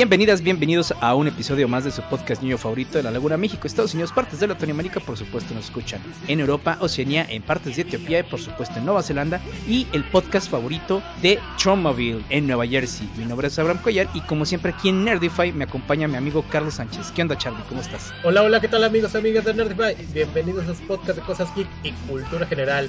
Bienvenidas, bienvenidos a un episodio más de su podcast niño favorito de la Laguna México, Estados Unidos, partes de Latinoamérica, por supuesto nos escuchan en Europa, Oceanía, en partes de Etiopía y por supuesto en Nueva Zelanda y el podcast favorito de Tromaville en Nueva Jersey. Mi nombre es Abraham Collar y como siempre aquí en Nerdify me acompaña mi amigo Carlos Sánchez. ¿Qué onda Charlie? ¿Cómo estás? Hola, hola, ¿qué tal amigos, amigas de Nerdify? Bienvenidos a su podcast de cosas geek y cultura general.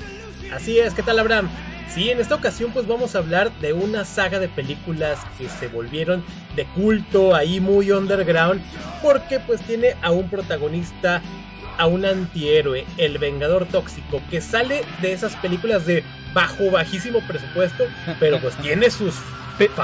Así es, ¿qué tal Abraham? Sí, en esta ocasión pues vamos a hablar de una saga de películas que se volvieron de culto ahí muy underground porque pues tiene a un protagonista, a un antihéroe, el Vengador Tóxico, que sale de esas películas de bajo, bajísimo presupuesto, pero pues tiene sus...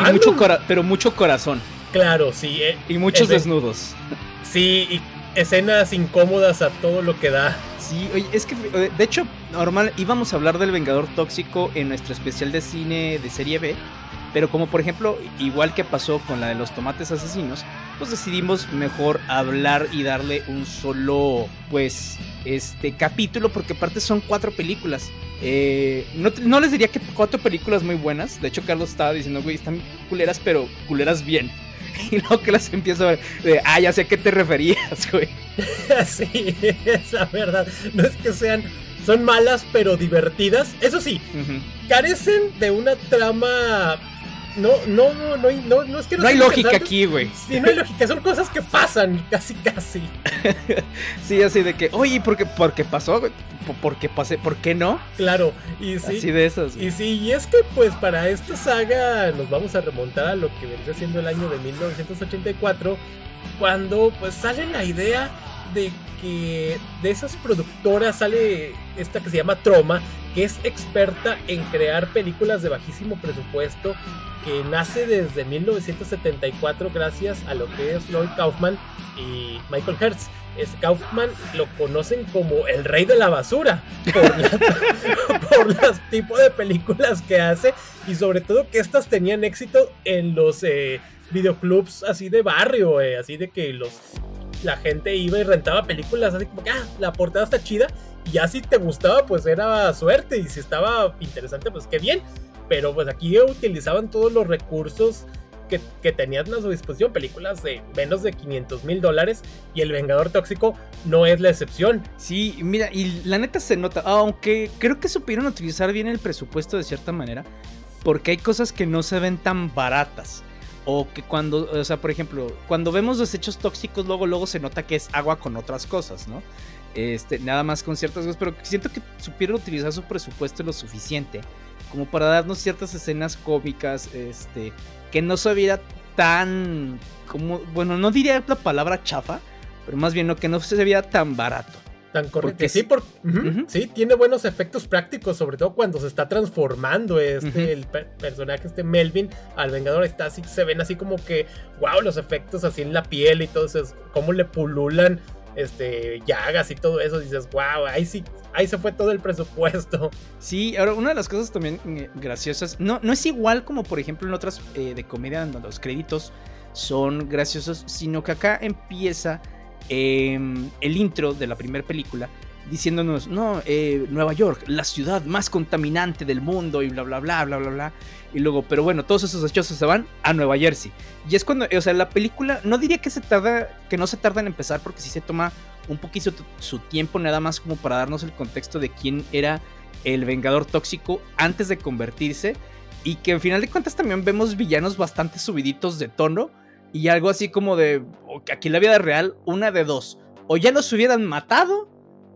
mucho pero mucho corazón. Claro, sí. Eh, y muchos desnudos. Sí, y escenas incómodas a todo lo que da. Sí, oye, es que eh, de hecho, normal, íbamos a hablar del Vengador Tóxico en nuestro especial de cine de serie B, pero como por ejemplo, igual que pasó con la de los tomates asesinos, pues decidimos mejor hablar y darle un solo, pues, este capítulo, porque aparte son cuatro películas. Eh, no, no, les diría que cuatro películas muy buenas, de hecho Carlos estaba diciendo, güey, están culeras, pero culeras bien. Y luego que las empiezo a ver, de, ah, ya sé a qué te referías, güey. sí, es la verdad. No es que sean. Son malas, pero divertidas. Eso sí, carecen de una trama no, no, no, no, no, es que no, no hay lógica aquí, güey. Sí, no hay lógica, son cosas que pasan, casi, casi. sí, así de que, oye, ¿por qué, por qué pasó? ¿Por qué pasé? ¿Por qué no? Claro, y sí. Así de esas. Y sí, y es que pues para esta saga nos vamos a remontar a lo que vendría siendo el año de 1984, cuando pues sale la idea de que de esas productoras sale esta que se llama Troma, que es experta en crear películas de bajísimo presupuesto, que nace desde 1974 gracias a lo que es Lloyd Kaufman y Michael Hertz. Es Kaufman lo conocen como el rey de la basura por, los tipos de películas que hace y sobre todo que estas tenían éxito en los eh, videoclubs así de barrio, eh, así de que los la gente iba y rentaba películas así como que, ah, la portada está chida. Ya si te gustaba, pues era suerte. Y si estaba interesante, pues qué bien. Pero pues aquí utilizaban todos los recursos que, que, tenían a su disposición. Películas de menos de 500 mil dólares. Y El Vengador Tóxico no es la excepción. Sí, mira, y la neta se nota. Aunque creo que supieron utilizar bien el presupuesto de cierta manera. Porque hay cosas que no se ven tan baratas. O que cuando, o sea, por ejemplo, cuando vemos desechos tóxicos, luego, luego se nota que es agua con otras cosas, ¿no? Este, nada más con ciertas cosas, pero siento que supieron utilizar su presupuesto lo suficiente como para darnos ciertas escenas cómicas, este, que no se viera tan, como, bueno, no diría la palabra chafa, pero más bien no que no se viera tan barato. Tan correcto. Sí, por, sí, tiene buenos efectos prácticos, sobre todo cuando se está transformando este el personaje, este Melvin, al Vengador, está así, se ven así como que, wow, los efectos así en la piel y todo eso, cómo le pululan este, llagas y todo eso, dices, wow, ahí sí, ahí se fue todo el presupuesto. Sí, ahora una de las cosas también eh, graciosas, no, no es igual como por ejemplo en otras eh, de comedia donde los créditos son graciosos, sino que acá empieza Em, el intro de la primera película diciéndonos, no, eh, Nueva York, la ciudad más contaminante del mundo y bla, bla, bla, bla, bla, bla. Y luego, pero bueno, todos esos hechos se van a Nueva Jersey. Y es cuando, o sea, la película, no diría que se tarda, que no se tarda en empezar, porque sí se toma un poquito su tiempo, nada más como para darnos el contexto de quién era el Vengador Tóxico antes de convertirse. Y que al final de cuentas también vemos villanos bastante subiditos de tono y algo así como de, aquí en la vida real, una de dos. O ya los hubieran matado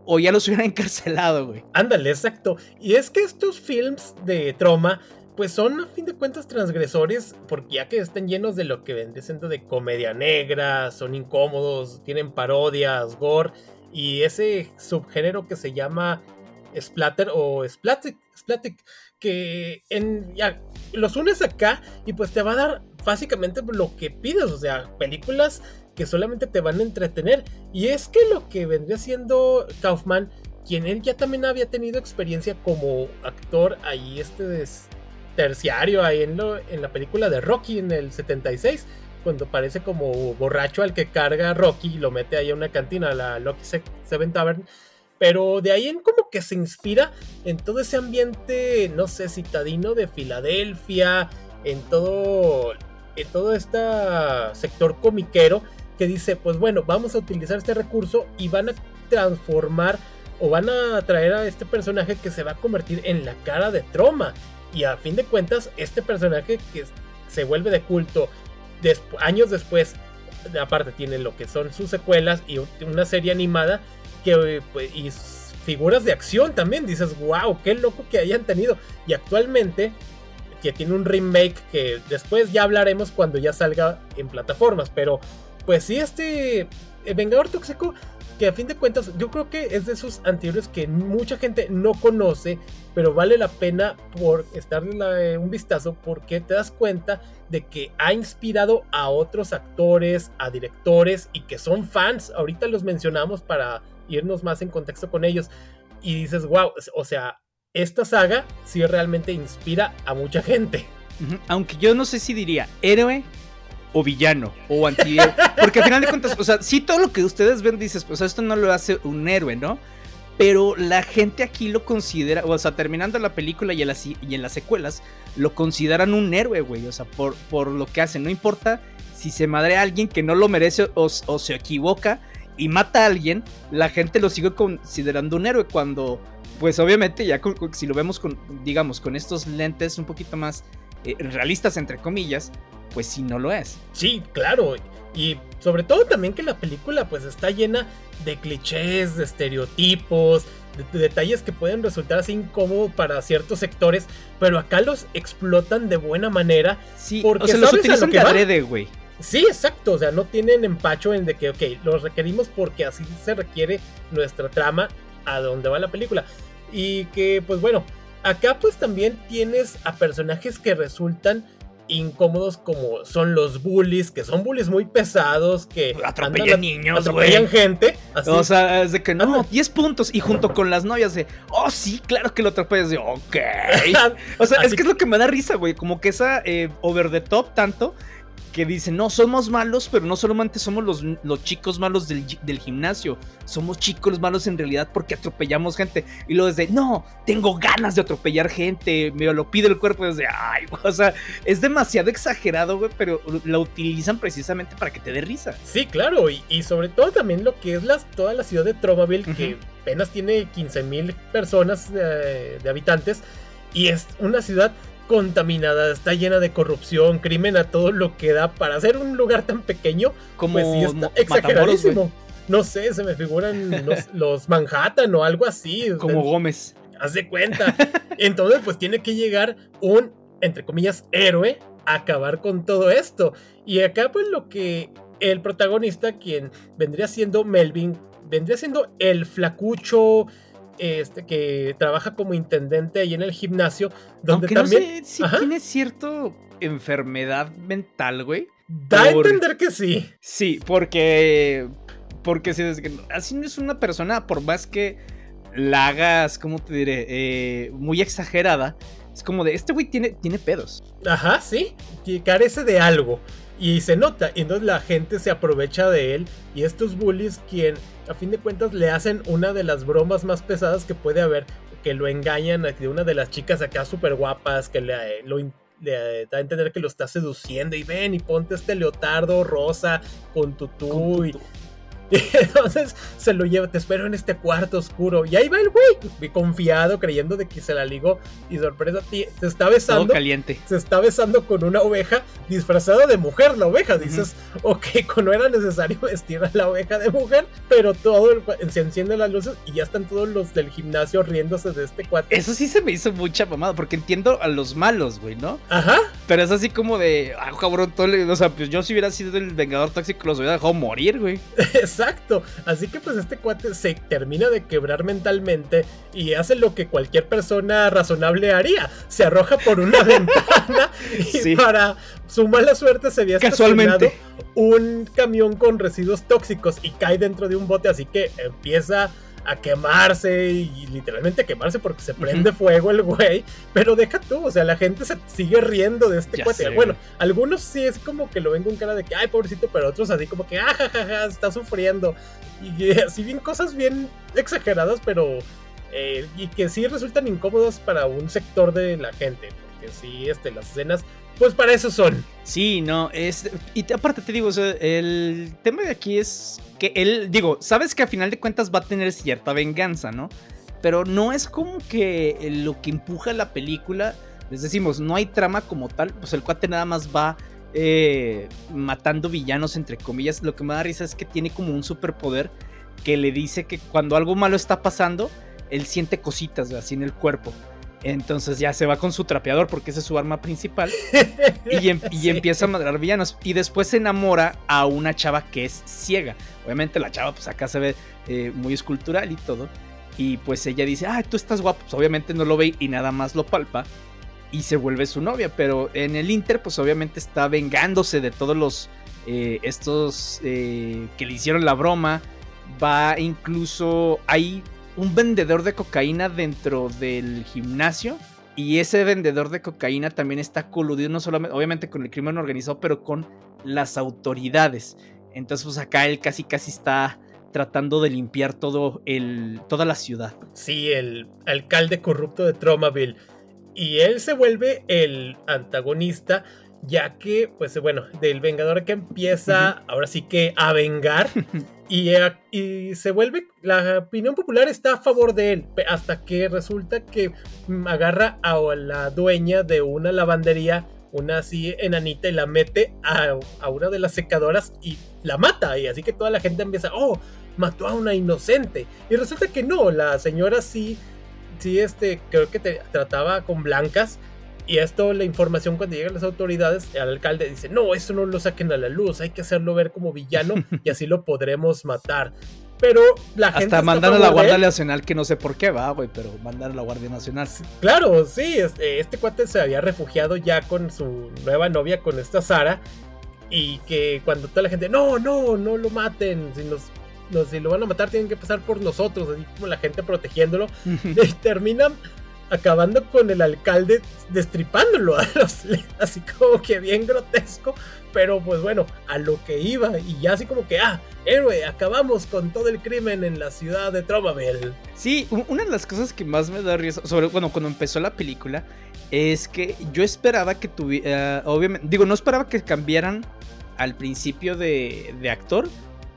o ya los hubieran encarcelado, güey. Ándale, exacto. Y es que estos films de trauma, pues son a fin de cuentas transgresores, porque ya que están llenos de lo que vende siendo de comedia negra, son incómodos, tienen parodias, gore, y ese subgénero que se llama splatter o splatic, splatic, que en, ya, los unes acá y pues te va a dar básicamente lo que pides, o sea, películas que solamente te van a entretener. Y es que lo que vendría siendo Kaufman, quien él ya también había tenido experiencia como actor ahí este terciario ahí en, en la película de Rocky en el 76, cuando parece como borracho al que carga Rocky y lo mete ahí a una cantina, la Lucky Seven Tavern. Pero de ahí en como que se inspira en todo ese ambiente, no sé, citadino de Filadelfia, en todo eh, todo este sector comiquero que dice, pues bueno, vamos a utilizar este recurso y van a transformar o van a traer a este personaje que se va a convertir en la cara de Troma. Y a fin de cuentas, este personaje que se vuelve de culto años después, aparte tiene lo que son sus secuelas y una serie animada que pues, y figuras de acción también. Dices, wow, qué loco que hayan tenido. Y actualmente que tiene un remake que después ya hablaremos cuando ya salga en plataformas. Pero pues sí, este Vengador Tóxico que a fin de cuentas yo creo que es de esos anteriores que mucha gente no conoce, pero vale la pena por estarle un vistazo porque te das cuenta de que ha inspirado a otros actores, a directores y que son fans. Ahorita los mencionamos para irnos más en contexto con ellos y dices, wow, o sea, esta saga sí realmente inspira a mucha gente. Aunque yo no sé si diría héroe o villano o antihéroe. Porque al final de cuentas, o sea, sí todo lo que ustedes ven dices, pues esto no lo hace un héroe, ¿no? Pero la gente aquí lo considera, o sea, terminando la película y en las, y en las secuelas, lo consideran un héroe, güey. O sea, por, por lo que hace. No importa si se madre a alguien que no lo merece o, se equivoca y mata a alguien, la gente lo sigue considerando un héroe. Cuando, pues obviamente, ya si lo vemos con, digamos, con estos lentes un poquito más eh, realistas, entre comillas, pues si no lo es. Sí, claro. Y sobre todo también que la película pues está llena de clichés, de estereotipos, de, detalles que pueden resultar así incómodos para ciertos sectores, pero acá los explotan de buena manera. Sí, porque o sea, los utilizan de adrede, güey. Sí, exacto, o sea, no tienen empacho en de que, ok, los requerimos porque así se requiere nuestra trama a donde va la película. Y que, pues bueno, acá pues también tienes a personajes que resultan incómodos como son los bullies, que son bullies muy pesados, que atropellan niños, atropellan gente. O sea, es de que no, 10 puntos y junto con las novias de, oh sí, claro que lo atropellas, de, ok. o sea, es que es lo que me da risa, güey, como que esa eh, over the top tanto que dicen, no, somos malos, pero no solamente somos los, los chicos malos del, gimnasio, somos chicos malos en realidad porque atropellamos gente. Y luego desde, no, tengo ganas de atropellar gente, me lo pide el cuerpo desde, ay, o sea, es demasiado exagerado, güey, pero la utilizan precisamente para que te dé risa. Sí, claro, y, sobre todo también lo que es las, toda la ciudad de Tromaville, que apenas tiene 15 mil personas de habitantes, y es una ciudad contaminada, está llena de corrupción, crimen a todo lo que da para ser un lugar tan pequeño. Como pues sí está exageradísimo. No sé, se me figuran los, Manhattan o algo así. Como Gómez. Haz de cuenta. Entonces, pues tiene que llegar un, entre comillas, héroe a acabar con todo esto. Y acá, pues lo que el protagonista, quien vendría siendo Melvin, vendría siendo el flacucho este, que trabaja como intendente ahí en el gimnasio, donde también... No sé si tiene cierto enfermedad mental, güey. Da a entender que sí. Sí, porque... Porque si así no es una persona, por más que la hagas, ¿cómo te diré? Eh, muy exagerada. Es como de, este güey tiene, tiene pedos. Ajá, sí. Que carece de algo. Y se nota. Y entonces la gente se aprovecha de él. Y estos bullies, quien a fin de cuentas le hacen una de las bromas más pesadas que puede haber, que lo engañan a una de las chicas acá súper guapas, que le, lo, da a entender que lo está seduciendo y ven y ponte este leotardo rosa con tutú, y entonces se lo lleva, te espero en este cuarto oscuro. Y ahí va el güey, confiado, creyendo de que se la ligó. Y sorpresa, se está besando. caliente. Se está besando con una oveja disfrazada de mujer, la oveja. Dices, ok, no era necesario vestir a la oveja de mujer, pero todo se encienden las luces y ya están todos los del gimnasio riéndose de este cuate. Eso sí se me hizo mucha mamada, porque entiendo a los malos, güey, ¿no? Ajá. Pero es así como de, ah, cabrón, todo o sea, pues yo si hubiera sido el vengador tóxico los hubiera dejado morir, güey. Exacto. Exacto. Así que pues este cuate se termina de quebrar mentalmente y hace lo que cualquier persona razonable haría. Se arroja por una ventana y para su mala suerte se había Casualmente. un camión con residuos tóxicos y cae dentro de un bote. Así que empieza a quemarse y literalmente a quemarse porque se prende fuego el güey. Pero deja tú, o sea, la gente se sigue riendo de este cuate. Bueno, algunos sí es como que lo ven con cara de que, ay, pobrecito, pero otros así como que, ah, jajaja, está sufriendo. Y así bien cosas bien exageradas, pero. Eh, y que sí resultan incómodos para un sector de la gente. porque sí, este, las escenas, pues para eso son. Sí, no, es. Y aparte te digo, el tema de aquí es que él, digo, sabes que a final de cuentas va a tener cierta venganza, ¿no? Pero no es como que lo que empuja la película. Les decimos, no hay trama como tal, pues el cuate nada más va eh, matando villanos, entre comillas. Lo que me da risa es que tiene como un superpoder que le dice que cuando algo malo está pasando, él siente cositas así en el cuerpo. Entonces ya se va con su trapeador porque esa es su arma principal. y, em, empieza a madrar villanos. Y después se enamora a una chava que es ciega. Obviamente la chava pues acá se ve eh, muy escultural y todo. Y pues ella dice, ah, tú estás guapo. Pues obviamente no lo ve y nada más lo palpa. Y se vuelve su novia. Pero en el Inter pues obviamente está vengándose de todos los... Eh, estos eh, que le hicieron la broma. Va incluso... Hay un vendedor de cocaína dentro del gimnasio. Y ese vendedor de cocaína también está coludido, no solamente, obviamente, con el crimen organizado, pero con las autoridades. Entonces, pues acá él casi casi está tratando de limpiar todo el, toda la ciudad. Sí, el alcalde corrupto de Tromaville. Y él se vuelve el antagonista ya que, pues bueno, del Vengador que empieza ahora sí que a vengar y, eh, y, se vuelve, la opinión popular está a favor de él, hasta que resulta que mm, agarra a la dueña de una lavandería, una así enanita, y la mete a, una de las secadoras y la mata, y así que toda la gente empieza, oh, mató a una inocente, y resulta que no, la señora sí, sí, este, creo que trataba con blancas, y esto, la información cuando llegan las autoridades, el alcalde dice, no, eso no lo saquen a la luz, hay que hacerlo ver como villano y así lo podremos matar. Pero la gente... Hasta mandar a la Guardia Nacional, que no sé por qué va, güey, pero mandar a la Guardia Nacional. Claro, sí, este, este cuate se había refugiado ya con su nueva novia, con esta Sara, y que cuando toda la gente, no, no, no lo maten, si nos si lo van a matar tienen que pasar por nosotros, así como la gente protegiéndolo. y terminan acabando con el alcalde destripándolo, así como que bien grotesco, pero pues bueno, a lo que iba y ya así como que, ah, héroe, acabamos con todo el crimen en la ciudad de Tromabel. Sí, una de las cosas que más me da risa, sobre, bueno, cuando empezó la película, es que yo esperaba que tuviera, eh, obviamente, digo, no esperaba que cambiaran al principio de, de actor,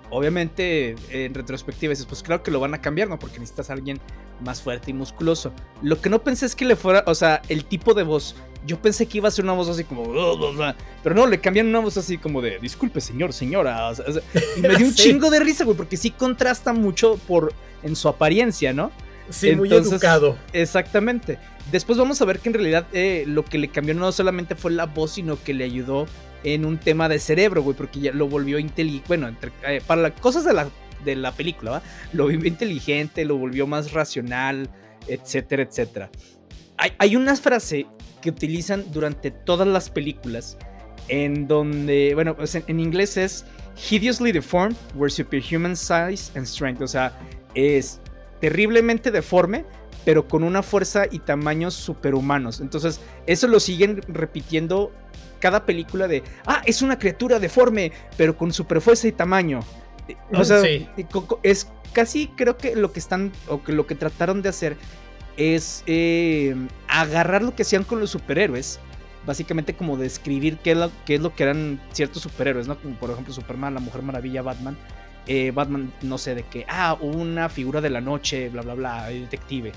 obviamente en retrospectiva dices, pues claro que lo van a cambiar, ¿no? Porque necesitas a alguien más fuerte y musculoso. Lo que no pensé es que le fuera, o sea, el tipo de voz. Yo pensé que iba a ser una voz así como. Pero no, le cambian una voz así como de. Disculpe, señor, señora. y me dio un chingo de risa, güey, porque sí contrasta mucho por en su apariencia, ¿no? Sí, muy educado. Exactamente. Después vamos a ver que en realidad eh, lo que le cambió no solamente fue la voz, sino que le ayudó en un tema de cerebro, güey, porque ya lo volvió inteligente. Bueno, eh, para las cosas de la, de la película, ¿va? Lo volvió inteligente, lo volvió más racional, etcétera, etcétera. Hay, hay una frase que utilizan durante todas las películas en donde, bueno, pues en, inglés es hideously deformed, were superhuman size and strength. O sea, es terriblemente deforme, pero con una fuerza y tamaños superhumanos. Entonces, eso lo siguen repitiendo cada película de, ah, es una criatura deforme, pero con superfuerza y tamaño. O sea, es casi creo que lo que están, o que lo que trataron de hacer es eh, agarrar lo que hacían con los superhéroes. Básicamente como describir qué es, lo, qué es lo que eran ciertos superhéroes, ¿no? Como por ejemplo Superman, la Mujer Maravilla, Batman. Eh, Batman, no sé, de que, ah, una figura de la noche, bla, bla, bla, detective.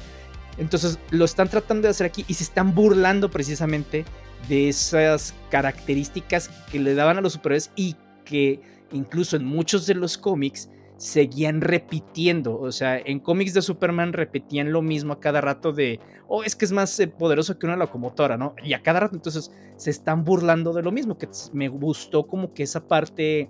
Entonces lo están tratando de hacer aquí y se están burlando precisamente de esas características que le daban a los superhéroes y que incluso en muchos de los cómics seguían repitiendo. O sea, en cómics de Superman repetían lo mismo a cada rato de, oh, es que es más eh, poderoso que una locomotora, ¿no? Y a cada rato entonces se están burlando de lo mismo, que me gustó como que esa parte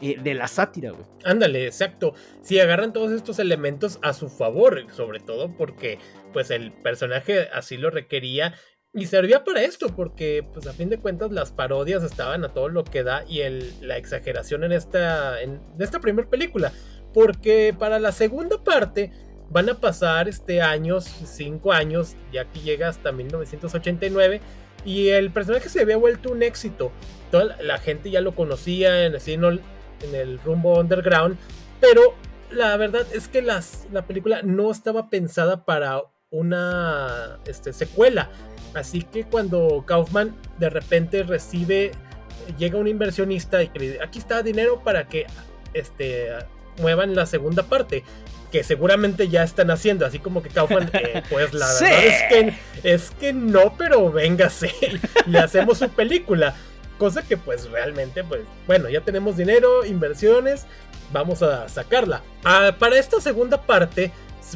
eh, de la sátira, güey. Ándale, exacto. Si agarran todos estos elementos a su favor, sobre todo porque pues el personaje así lo requería y servía para esto, porque pues a fin de cuentas las parodias estaban a todo lo que da y la exageración en esta, en esta primera película. Porque para la segunda parte van a pasar este años, cinco años, ya que llega hasta 1989. Y el personaje se había vuelto un éxito. Toda la gente ya lo conocía en, en el rumbo underground. Pero la verdad es que las, la película no estaba pensada para una este, secuela Así que cuando Kaufman de repente recibe, llega un inversionista y que le dice, aquí está dinero para que este, muevan la segunda parte que seguramente ya están haciendo, así como que Kaufman, eh, pues la verdad es que, es que no, pero véngase, le hacemos su película. Cosa que pues realmente, pues bueno, ya tenemos dinero, inversiones, vamos a sacarla. Ah, para esta segunda parte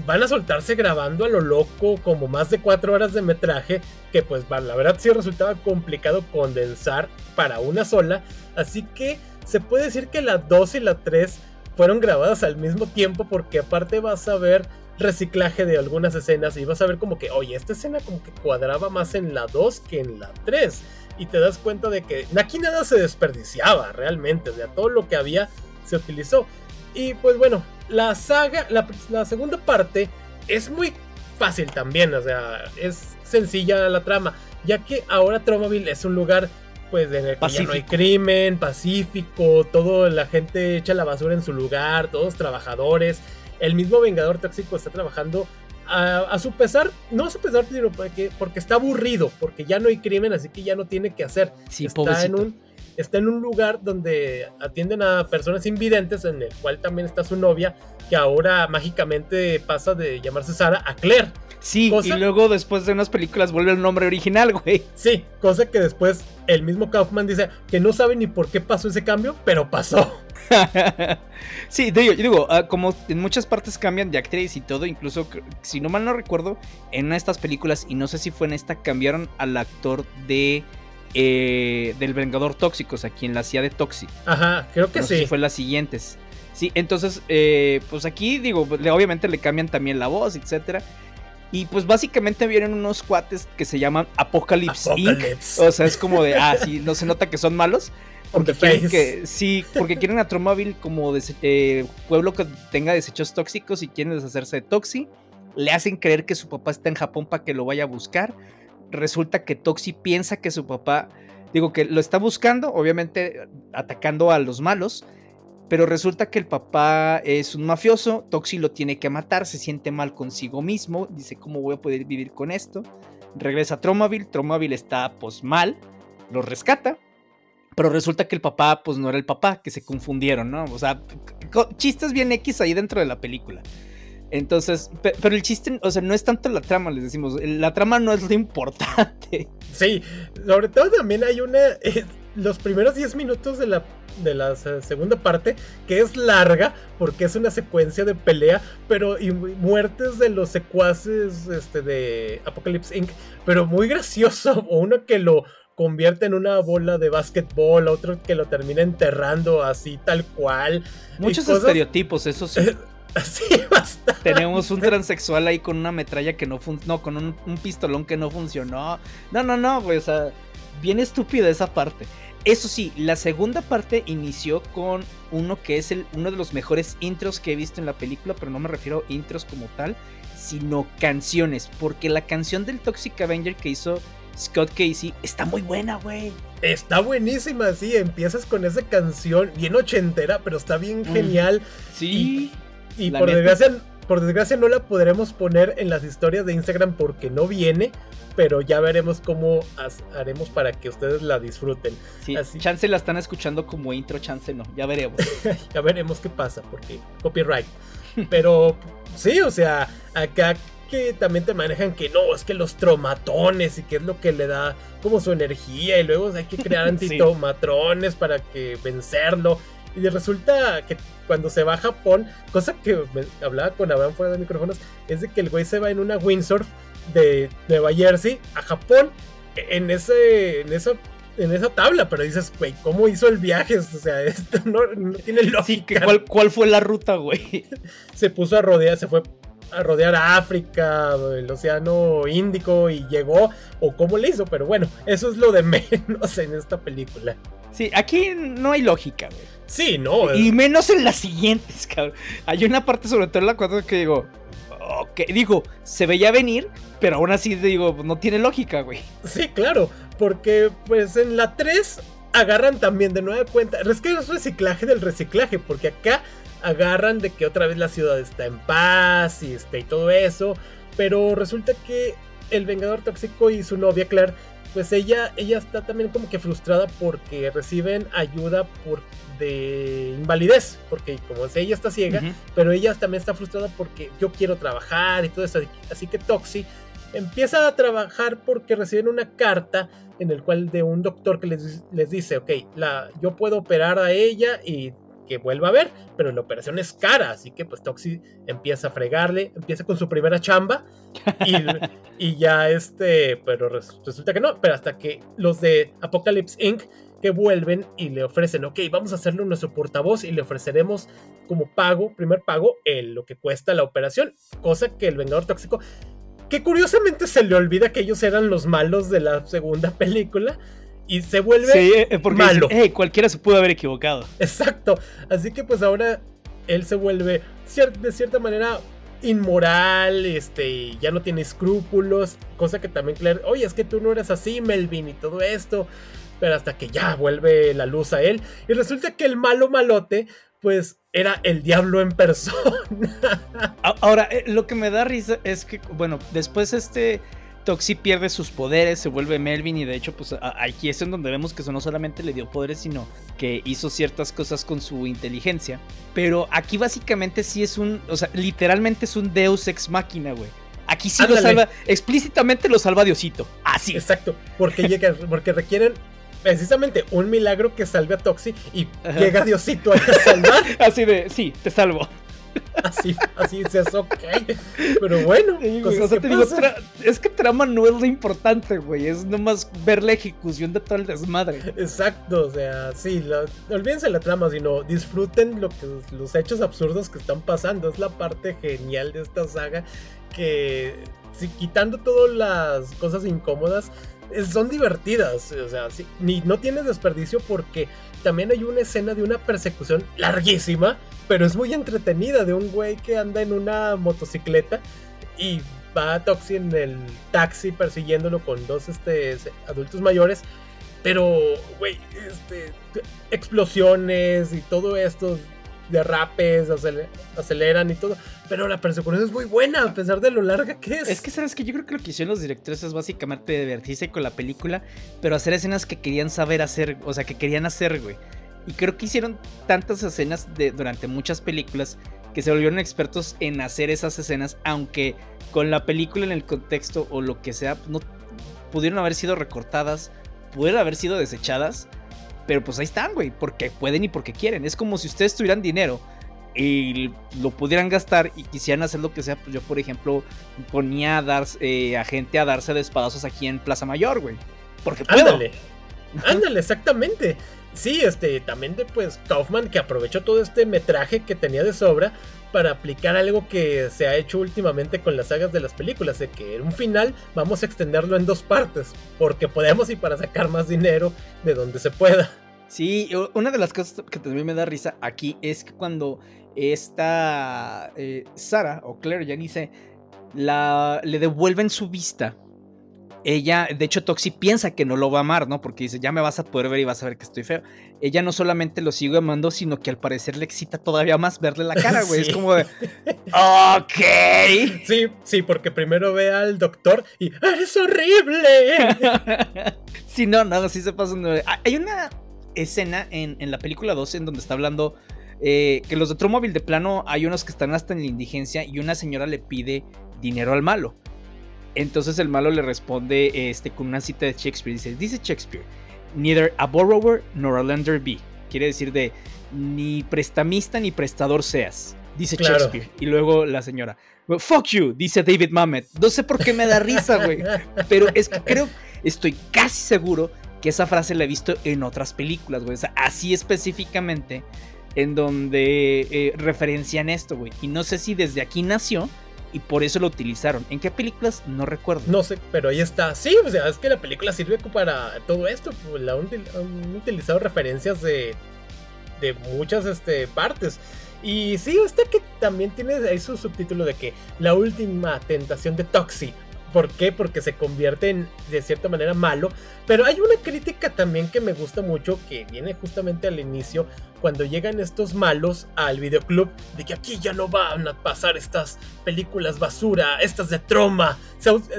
van a soltarse grabando a lo loco como más de cuatro horas de metraje, que pues la verdad sí resultaba complicado condensar para una sola, así que se puede decir que la 2 y la 3 fueron grabadas al mismo tiempo porque aparte vas a ver reciclaje de algunas escenas y vas a ver como que, oye, esta escena como que cuadraba más en la 2 que en la 3 y te das cuenta de que aquí nada se desperdiciaba realmente, o sea, todo lo que había se utilizó. Y pues bueno, la saga, la, segunda parte es muy fácil también, o sea, es sencilla la trama, ya que ahora Tromaville es un lugar pues en el que ya no hay crimen, pacífico, todo la gente echa la basura en su lugar, todos trabajadores. El mismo Vengador Tóxico está trabajando a, su pesar, no a su pesar, sino porque, porque está aburrido, porque ya no hay crimen, así que ya no tiene que hacer. Sí, está en un está en un lugar donde atienden a personas invidentes, en el cual también está su novia, que ahora mágicamente pasa de llamarse Sara a Claire. Sí, y luego después de unas películas vuelve el nombre original, güey. Sí, cosa que después el mismo Kaufman dice que no sabe ni por qué pasó ese cambio, pero pasó. sí, digo, digo, ah, como en muchas partes cambian de actriz y todo, incluso si no mal no recuerdo, en una de estas películas, y no sé si fue en esta, cambiaron al actor de eh, del Vengador Tóxico, o sea, quien la hacía de Toxi. Ajá, creo que sí. si fue las siguientes. Sí, entonces, eh, pues aquí digo, obviamente le cambian también la voz, etcétera. Y pues básicamente vienen unos cuates que se llaman Apocalypse, O sea, es como de, ah, sí, no se nota que son malos. Porque quieren que, sí, porque quieren a Tromaville como eh, pueblo que tenga desechos tóxicos y quieren deshacerse de Toxi. Le hacen creer que su papá está en Japón para que lo vaya a buscar. Resulta que Toxi piensa que su papá, digo que lo está buscando, obviamente atacando a los malos pero resulta que el papá es un mafioso, Toxi lo tiene que matar, se siente mal consigo mismo, dice, ¿cómo voy a poder vivir con esto? Regresa a Tromaville, Tromaville está pues mal, lo rescata, pero resulta que el papá pues no era el papá, que se confundieron, ¿no? O sea, chistes bien X ahí dentro de la película. Entonces, pero el chiste, o sea, no es tanto la trama, les decimos, la trama no es lo importante. Sí, sobre todo también hay una, los primeros 10 minutos de la de la segunda parte, que es larga porque es una secuencia de pelea, pero y muertes de los secuaces este, de Apocalypse Inc., pero muy gracioso, o uno que lo convierte en una bola de básquetbol, otro que lo termina enterrando así tal cual. Muchos estereotipos, eso sí. Sí, bastante. Tenemos un transexual ahí con una metralla que no funcionó, con un, un, pistolón que no funcionó. No, no, no, pues, o sea, bien estúpida esa parte. Eso sí, la segunda parte inició con uno que es el, uno de los mejores intros que he visto en la película, pero no me refiero a intros como tal, sino canciones, porque la canción del Toxic Avenger que hizo Scott Casey está muy buena, güey. Está buenísima, sí, empiezas con esa canción bien ochentera, pero está bien genial. Sí. Y, por desgracia por desgracia no la podremos poner en las historias de Instagram porque no viene, pero ya veremos cómo haremos para que ustedes la disfruten. Sí, chance la están escuchando como intro, chance no, ya veremos. ya veremos qué pasa, porque copyright. Pero sí, o sea, acá que también te manejan que no, es que los tromatones y que es lo que le da como su energía y luego hay que crear antitomatrones para que vencerlo. Y resulta que cuando se va a Japón, cosa que hablaba con Abraham fuera de micrófonos, es de que el güey se va en una windsurf de Nueva Jersey a Japón en ese en esa en esa tabla, pero dices, güey, ¿cómo hizo el viaje? O sea, esto no, tiene lógica. ¿cuál, ¿cuál, fue la ruta, güey? Se puso a rodear, se fue a rodear a África, el Océano Índico y llegó, o cómo le hizo, pero bueno, eso es lo de menos en esta película. Sí, aquí no hay lógica, güey. Sí, no. Y menos en las siguientes, cabrón. Hay una parte, sobre todo en la 4, que digo, ok, digo, se veía venir, pero aún así digo, no tiene lógica, güey. Sí, claro, porque pues en la 3 agarran también de nueva cuenta, es que es reciclaje del reciclaje, porque acá agarran de que otra vez la ciudad está en paz y, este, y todo eso, pero resulta que el Vengador Tóxico y su novia Claire, pues ella, ella está también como que frustrada porque reciben ayuda por de invalidez, porque como sé, ella está ciega, pero ella también está frustrada porque yo quiero trabajar y todo eso, así que Toxi empieza a trabajar porque reciben una carta en el cual de un doctor que les, les dice, ok, la, yo puedo operar a ella y que vuelva a ver, pero la operación es cara, así que pues Toxi empieza a fregarle, empieza con su primera chamba y, y ya este, pero resulta que no, pero hasta que los de Apocalypse Inc. que vuelven y le ofrecen, ok, vamos a hacerle nuestro portavoz y le ofreceremos como pago, primer pago, el, lo que cuesta la operación, cosa que el Vengador Tóxico que curiosamente se le olvida que ellos eran los malos de la segunda película y se vuelve sí, porque malo. cualquiera se pudo haber equivocado. Exacto. Así que pues ahora él se vuelve de cierta manera inmoral, este, ya no tiene escrúpulos, cosa que también Claire, oye, es que tú no eres así, Melvin, y todo esto, pero hasta que ya vuelve la luz a él, y resulta que el malo malote, pues era el diablo en persona. Ahora, eh, lo que me da risa es que, bueno, después este Toxi pierde sus poderes, se vuelve Melvin y de hecho, pues aquí es en donde vemos que eso no solamente le dio poderes, sino que hizo ciertas cosas con su inteligencia. Pero aquí básicamente sí es un, o sea, literalmente es un Deus ex máquina, güey. Aquí sí lo salva, explícitamente lo salva Diosito. Así. Exacto, porque, llega, porque requieren precisamente un milagro que salve a Toxi y llega Diosito a salvar. Así de, sí, te salvo. Así, así es ok. Pero bueno, es que trama no es lo importante, güey. Es nomás ver la ejecución de todo el desmadre. Exacto, o sea, sí, olvídense la trama, sino disfruten lo que, los hechos absurdos que están pasando. Es la parte genial de esta saga que, si, quitando todas las cosas incómodas, son divertidas, o sea, ni, no tiene desperdicio porque también hay una escena de una persecución larguísima, pero es muy entretenida de un güey que anda en una motocicleta y va a Toxi en el taxi persiguiéndolo con dos este, adultos mayores. Pero, güey, este, explosiones y todo esto derrapes, aceleran y todo. Pero la persecución es muy buena, a pesar de lo larga que es. Es que, ¿sabes que Yo creo que lo que hicieron los directores es básicamente divertirse con la película, pero hacer escenas que querían saber hacer, o sea, que querían hacer, güey. Y creo que hicieron tantas escenas de, durante muchas películas que se volvieron expertos en hacer esas escenas, aunque con la película en el contexto o lo que sea, no pudieron haber sido recortadas, pudieron haber sido desechadas pero pues ahí están, güey, porque pueden y porque quieren. Es como si ustedes tuvieran dinero y lo pudieran gastar y quisieran hacer lo que sea. Pues yo, por ejemplo, ponía a, dar, eh, a gente a darse de espadazos aquí en Plaza Mayor, güey. Porque puedo. Ándale, ándale, exactamente. Sí, este, también de pues Kaufman que aprovechó todo este metraje que tenía de sobra para aplicar algo que se ha hecho últimamente con las sagas de las películas, de que en un final vamos a extenderlo en dos partes, porque podemos y para sacar más dinero de donde se pueda. Sí, una de las cosas que también me da risa aquí es que cuando esta eh, Sara o Claire, ya dice, la, le devuelven su vista ella, de hecho, Toxi piensa que no lo va a amar, ¿no? Porque dice, ya me vas a poder ver y vas a ver que estoy feo. Ella no solamente lo sigue amando, sino que al parecer le excita todavía más verle la cara, güey. Es como de, ok. Sí, sí, porque primero ve al doctor y, ¡eres horrible! sí, no, no, sí se pasa. Ah, hay una escena en, la película 12 en donde está hablando eh, que los de Tromóvil de plano hay unos que están hasta en la indigencia y una señora le pide dinero al malo. Entonces el malo le responde este, con una cita de Shakespeare. Dice, dice Shakespeare, neither a borrower nor a lender be. Quiere decir de ni prestamista ni prestador seas. Dice Shakespeare. Y luego la señora, fuck you, dice David Mamet. No sé por qué me da risa, güey. Pero es que creo, estoy casi seguro que esa frase la he visto en otras películas, güey. O sea, así específicamente en donde eh, referencian esto, güey. Y no sé si desde aquí nació y por eso lo utilizaron. ¿En qué películas? No recuerdo. No sé, pero ahí está. Sí, o sea, es que la película sirve para todo esto. Pues, la han, utilizado referencias de, de muchas este, partes. Y sí, usted que también tiene ahí su subtítulo de que la última tentación de Toxi ¿Por qué? Porque se convierte en, de cierta manera, malo. Pero hay una crítica también que me gusta mucho, que viene justamente al inicio, cuando llegan estos malos al videoclub, de que aquí ya no van a pasar estas películas basura, estas de troma.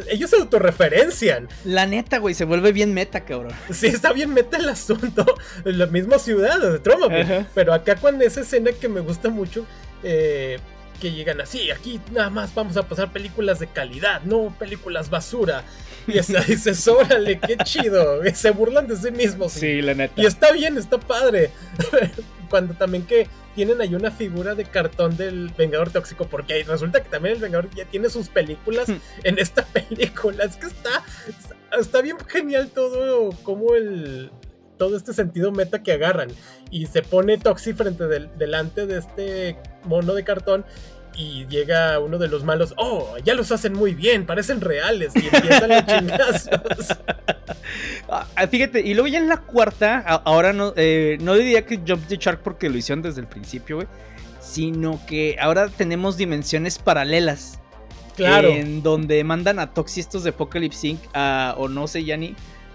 ellos se autorreferencian. La neta, güey, se vuelve bien meta, cabrón. Sí, está bien meta el asunto. En la misma ciudad de troma, Pero acá cuando esa escena que me gusta mucho, eh, que llegan así, aquí nada más vamos a pasar películas de calidad, no películas basura. Y dices, órale, qué chido. se burlan de sí mismos. Sí, la neta. Y está bien, está padre. Cuando también que tienen ahí una figura de cartón del Vengador Tóxico, porque resulta que también el Vengador ya tiene sus películas en esta película. Es que está, está bien genial todo, como el, todo este sentido meta que agarran. Y se pone Toxi frente del, delante de este mono de cartón y llega uno de los malos, oh, ya los hacen muy bien, parecen reales, y empiezan los chingazos. Ah, fíjate, y luego ya en la cuarta, ahora no, eh, no diría que Jump the Shark porque lo hicieron desde el principio, güey, sino que ahora tenemos dimensiones paralelas. Claro. En donde mandan a Toxistos de Apocalypse Inc. o no sé ya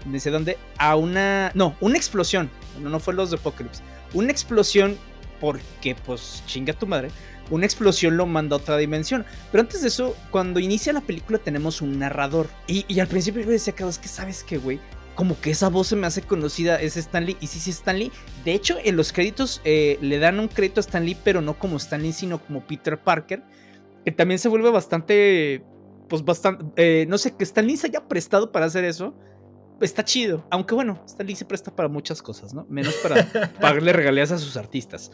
ni sé dónde, a una, no, una explosión, no, no fue los de Apocalypse, una explosión porque pues chinga tu madre una explosión lo manda a otra dimensión. Pero antes de eso, cuando inicia la película tenemos un narrador. Y, al principio yo decía, es que sabes que, güey, como que esa voz se me hace conocida, es Stanley. Y sí, sí, Stanley. De hecho, en los créditos eh, le dan un crédito a Stanley, pero no como Stanley, sino como Peter Parker. Que también se vuelve bastante, pues bastante, eh, no sé, que Stanley se haya prestado para hacer eso está chido. Aunque bueno, Stanley se presta para muchas cosas, ¿no? Menos para pagarle regalías a sus artistas.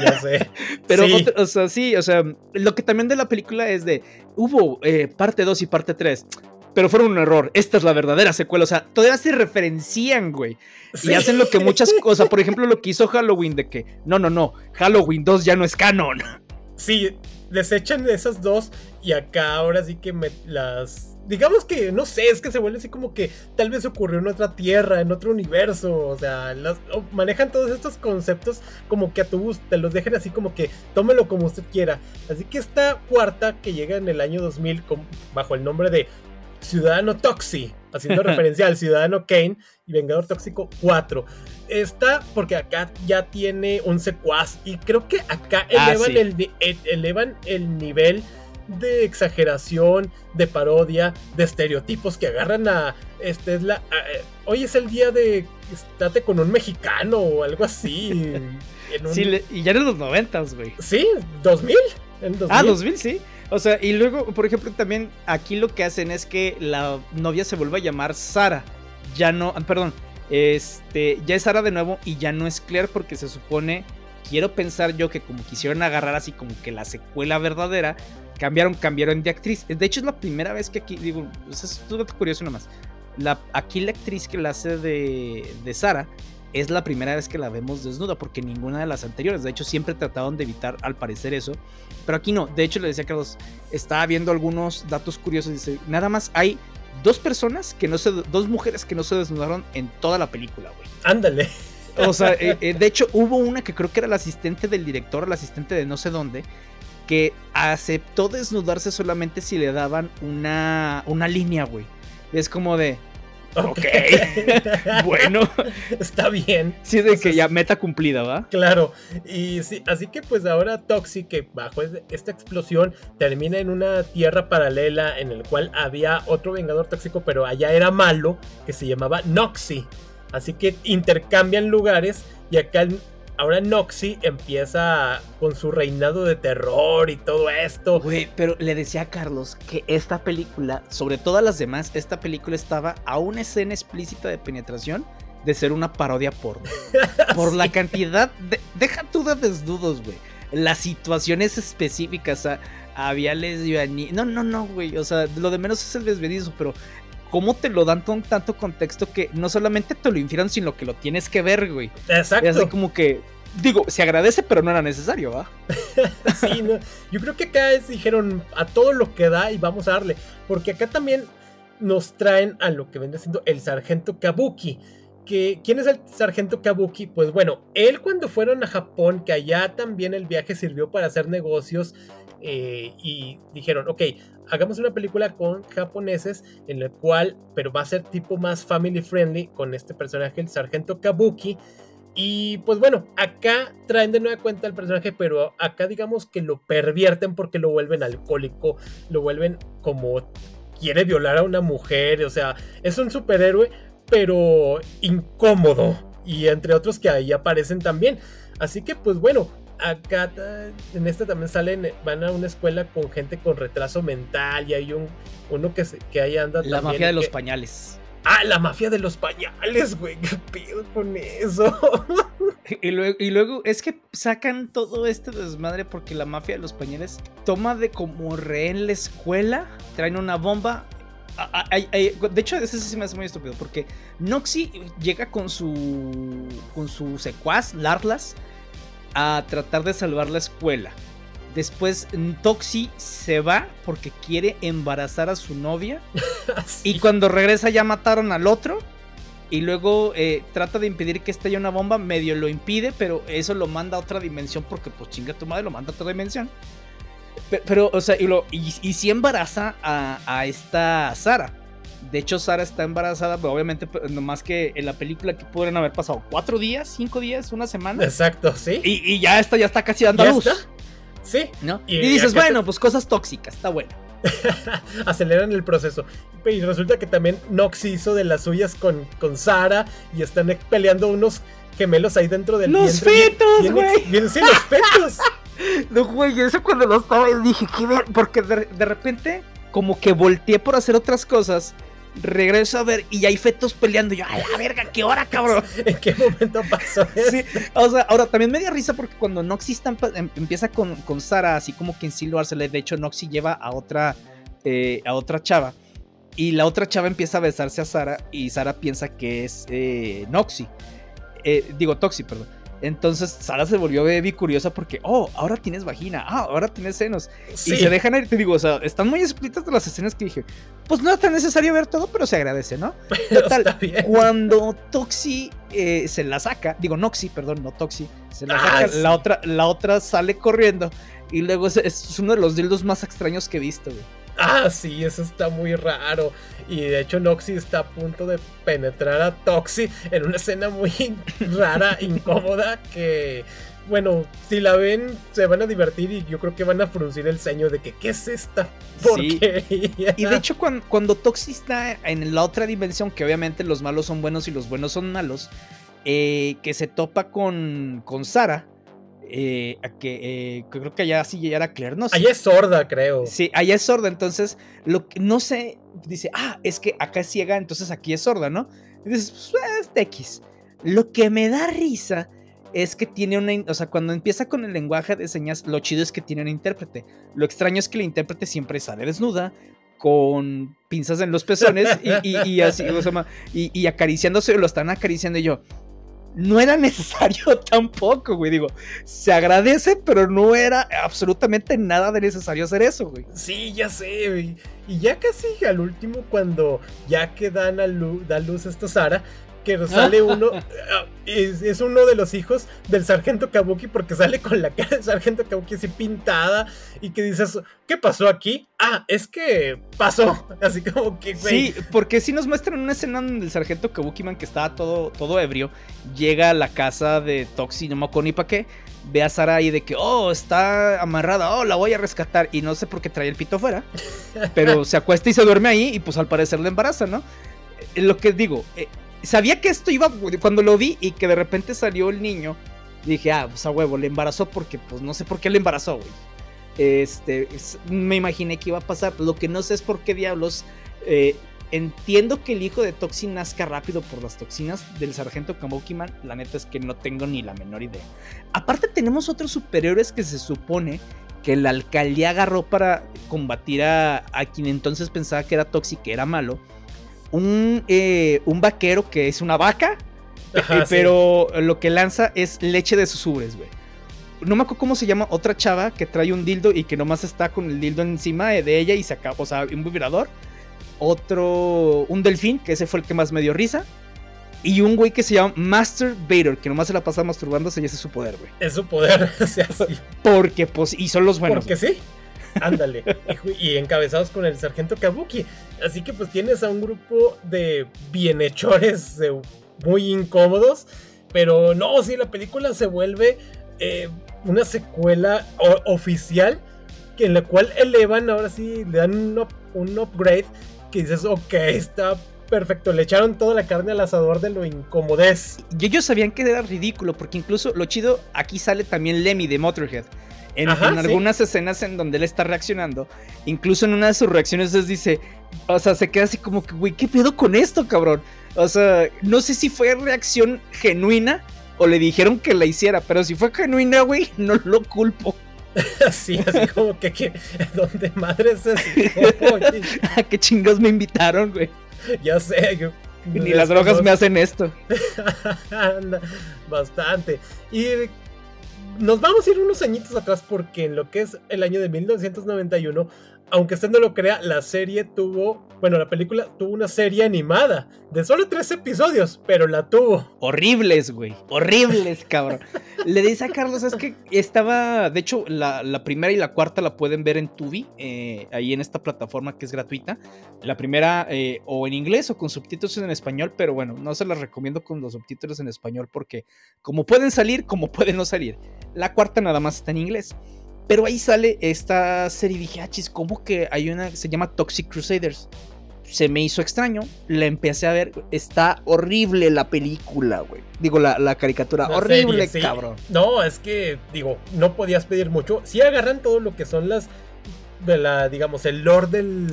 Ya sé. Pero, o sea, sí, o sea, lo que también de la película es de, hubo eh, parte 2 y parte 3. Pero fueron un error. Esta es la verdadera secuela. O sea, todavía se referencian, güey. Y hacen lo que muchas cosas. Por ejemplo, lo que hizo Halloween de que, no, no, no. Halloween 2 ya no es canon. Sí, desechan esas dos. Y acá ahora sí que me las digamos que, no sé, es que se vuelve así como que tal vez ocurrió en otra tierra, en otro universo, o sea, manejan todos estos conceptos como que a tu gusto, te los dejen así como que tómelo como usted quiera. Así que esta cuarta que llega en el año 2000 bajo el nombre de Ciudadano Toxi, haciendo referencia al Ciudadano Kane y Vengador Tóxico 4. Está porque acá ya tiene un secuaz y creo que acá ah, elevan, el, e, elevan el nivel de exageración, de parodia, de estereotipos que agarran a. Este es la. Eh, hoy es el día de. Estate con un mexicano o algo así. Sí, y ya en los noventas, güey. Sí, 2000. En 2000. Ah, 2000, sí. O sea, y luego, por ejemplo, también aquí lo que hacen es que la novia se vuelve a llamar Sara. Ya no, perdón, este, ya es Sara de nuevo y ya no es Claire porque se supone, quiero pensar yo que como quisieron agarrar así como que la secuela verdadera, cambiaron, cambiaron de actriz. De hecho, es la primera vez que aquí, digo, es un dato curioso nomás. La, aquí la actriz que la hace de, de Sara es la primera vez que la vemos desnuda, porque ninguna de las anteriores, de hecho, siempre trataban de evitar al parecer eso, pero aquí no. De hecho, le decía a Carlos, estaba viendo algunos datos curiosos. Dice, nada más hay dos personas que no se, dos mujeres que no se desnudaron en toda la película, güey. Ándale. O sea, eh, eh, de hecho, hubo una que creo que era la asistente del director, la asistente de no sé dónde, que aceptó desnudarse solamente si le daban una, una línea, güey. Es como de... Ok, bueno. Está bien. Sí, de que ya meta cumplida, ¿va? Claro. Y sí, así que pues ahora Toxic, que bajo esta explosión, termina en una tierra paralela en el cual había otro vengador tóxico, pero allá era malo, que se llamaba Noxy. Así que intercambian lugares y acá ahora Noxy empieza con su reinado de terror y todo esto. Güey, pero le decía a Carlos que esta película, sobre todas las demás, esta película estaba a una escena explícita de penetración de ser una parodia porno. Por la cantidad de... Deja tú de desnudos, güey. Las situaciones específicas, había lesbianismo. No, no, no, güey. O sea, lo de menos es el lesbianismo, pero cómo te lo dan con tanto contexto que no solamente te lo infieren, sino que lo tienes que ver, güey. Exacto. Es así como que, digo, se agradece, pero no era necesario, ¿va? sí, no. yo creo que acá dijeron a todo lo que da y vamos a darle. Porque acá también nos traen a lo que vende siendo el sargento Kabuki. Que, ¿Quién es el sargento Kabuki? Pues bueno, él cuando fueron a Japón, que allá también el viaje sirvió para hacer negocios eh, y dijeron, ok, hagamos una película con japoneses en la cual, pero va a ser tipo más family friendly con este personaje, el sargento Kabuki. Y pues bueno, acá traen de nueva cuenta al personaje, pero acá digamos que lo pervierten porque lo vuelven alcohólico, lo vuelven como quiere violar a una mujer, o sea, es un superhéroe, pero incómodo. Y entre otros que ahí aparecen también. Así que pues bueno, acá en este también salen, van a una escuela con gente con retraso mental y hay un uno que, que ahí anda. La mafia de los pañales. Ah, la mafia de los pañales, güey. ¿Qué pido con eso? y, luego, y luego es que sacan todo este desmadre porque la mafia de los pañales toma de como rehén la escuela, traen una bomba. de hecho, ese sí me hace muy estúpido porque Noxy llega con su con su secuaz, Larlas, a tratar de salvar la escuela. Después Toxi se va porque quiere embarazar a su novia. Y cuando regresa ya mataron al otro. Y luego eh, trata de impedir que estalle una bomba. Medio lo impide, pero eso lo manda a otra dimensión porque pues chinga tu madre, lo manda a otra dimensión. Pero, o sea, y, lo, y, si embaraza a, esta Sara. De hecho, Sara está embarazada, pero obviamente, nomás que en la película que pudieron haber pasado cuatro días, cinco días, una semana. Exacto, sí. Y, ya esta ya está casi dando luz. Sí. ¿No? Y, dices, bueno, pues cosas tóxicas, está bueno. Aceleran el proceso. Y resulta que también Nox hizo de las suyas con, con Sara y están peleando unos gemelos ahí dentro del ¡Los fetos, güey! Sí, los fetos. no, güey, eso cuando lo estaba dije, ¿qué ver? Porque de, de repente, como que volteé por hacer otras cosas regreso a ver y hay fetos peleando. Y yo, a la verga, ¿qué hora, cabrón? ¿En qué momento pasó eso? Sí, o sea, ahora también me dio risa porque cuando Noxy em, empieza con, con Sara, así como que en silbársele, de hecho, Noxy lleva a otra, eh, a otra chava. Y la otra chava empieza a besarse a Sara y Sara piensa que es eh, Noxy. Eh, digo, Toxi, perdón. Entonces Sara se volvió baby curiosa porque, oh, ahora tienes vagina, ah, ahora tienes senos. Y se dejan ir, te digo, o sea, están muy explícitas las escenas que dije, pues no es tan necesario ver todo, pero se agradece, ¿no? Total, cuando Toxi eh, se la saca, digo Noxi, perdón, no Toxi, se la ah, saca, la, otra, la otra sale corriendo y luego es, es, uno de los dildos más extraños que he visto, güey. Ah, sí, eso está muy raro. Y de hecho Noxy está a punto de penetrar a Toxi en una escena muy rara, incómoda, que... Bueno, si la ven, se van a divertir y yo creo que van a fruncir el ceño de que, ¿qué es esta porquería? Y de hecho, cuando, cuando Toxi está en la otra dimensión, que obviamente los malos son buenos y los buenos son malos, eh, que se topa con, con Sara, eh, que eh, creo que allá sí era Claire, no sé. Allá es sorda, creo. Sí, allá es sorda, entonces, lo que, no sé, dice, ah, es que acá es ciega, entonces aquí es sorda, ¿no? Y dices, pues es X. Lo que me da risa es que tiene una, o sea, cuando empieza con el lenguaje de señas, lo chido es que tiene un intérprete. Lo extraño es que el intérprete siempre sale desnuda, con pinzas en los pezones y, así, o sea, y, y, acariciándose, lo están acariciando y yo, no era necesario tampoco, güey. Digo, se agradece, pero no era absolutamente nada de necesario hacer eso, güey. Sí, ya sé, güey. Y ya casi al último, cuando ya que dan a luz, da luz esta Sara, que sale uno, ah, es, uno de los hijos del sargento Kabuki porque sale con la cara del sargento Kabuki así pintada y que dices, ¿qué pasó aquí? Ah, es que pasó, así como que, Sí, porque si nos muestran una escena donde el sargento Kabuki Man que estaba todo, todo ebrio, llega a la casa de Toxi, no me acuerdo ni para qué, ve a Sara ahí de que, oh, está amarrada, oh, la voy a rescatar y no sé por qué trae el pito afuera, pero se acuesta y se duerme ahí y pues al parecer le embaraza, ¿no? Eh, lo que digo, eh, sabía que esto iba, cuando lo vi y que de repente salió el niño, dije, ah, pues a huevo, le embarazó porque, pues no sé por qué le embarazó, güey. Este, me imaginé que iba a pasar. Lo que no sé es por qué diablos. Eh, entiendo que el hijo de Toxi nazca rápido por las toxinas del sargento Kabukiman. La neta es que no tengo ni la menor idea. Aparte, tenemos otros superiores que se supone que la alcaldía agarró para combatir a, a quien entonces pensaba que era Toxi, que era malo un, eh, un vaquero que es una vaca, eh, pero lo que lanza es leche de sus ubres, güey. No me acuerdo cómo se llama otra chava que trae un dildo y que nomás está con el dildo encima de ella y se acaba, o sea, un vibrador. Otro, un delfín, que ese fue el que más me dio risa. Y un güey que se llama Master Vader, que nomás se la pasa masturbándose y ese es su poder, güey. Es su poder, o sea, Porque, pues, y son los buenos. Porque sí. Ándale. y, encabezados con el sargento Kabuki. Así que pues tienes a un grupo de bienhechores muy incómodos. Pero no, sí, la película se vuelve eh, una secuela oficial en la cual elevan, ahora sí, le dan un, un upgrade que dices, ok, está perfecto, le echaron toda la carne al asador de lo incomodez. Y ellos sabían que era ridículo, porque incluso lo chido, aquí sale también Lemmy de Motorhead. En, algunas escenas en donde él está reaccionando, incluso en una de sus reacciones les dice, o sea, se queda así como que, güey, ¿qué pedo con esto, cabrón? O sea, no sé si fue reacción genuina o le dijeron que la hiciera, pero si fue genuina, güey, no lo culpo. así, así como que, que ¿dónde madres es? ¿A qué chingos me invitaron, güey? Ya sé, Ni las drogas me hacen esto. Bastante. Y nos vamos a ir unos añitos atrás porque en lo que es el año de 1991 aunque usted no lo crea, la serie tuvo, bueno, la película tuvo una serie animada de solo tres episodios, pero la tuvo. Horribles, güey. Horribles, cabrón. Le dice a Carlos, es que estaba, de hecho, la, primera y la cuarta la pueden ver en Tubi, eh, ahí en esta plataforma que es gratuita. La primera eh, o en inglés o con subtítulos en español, pero bueno, no se las recomiendo con los subtítulos en español porque como pueden salir, como pueden no salir. La cuarta nada más está en inglés. Pero ahí sale esta serie y dije, ah, chis, ¿cómo que hay una que se llama Toxic Crusaders? Se me hizo extraño, la empecé a ver, está horrible la película, güey. Digo, la, caricatura, horrible, cabrón. No, es que, digo, no podías pedir mucho. Si agarran todo lo que son las, de la, digamos, el lore del,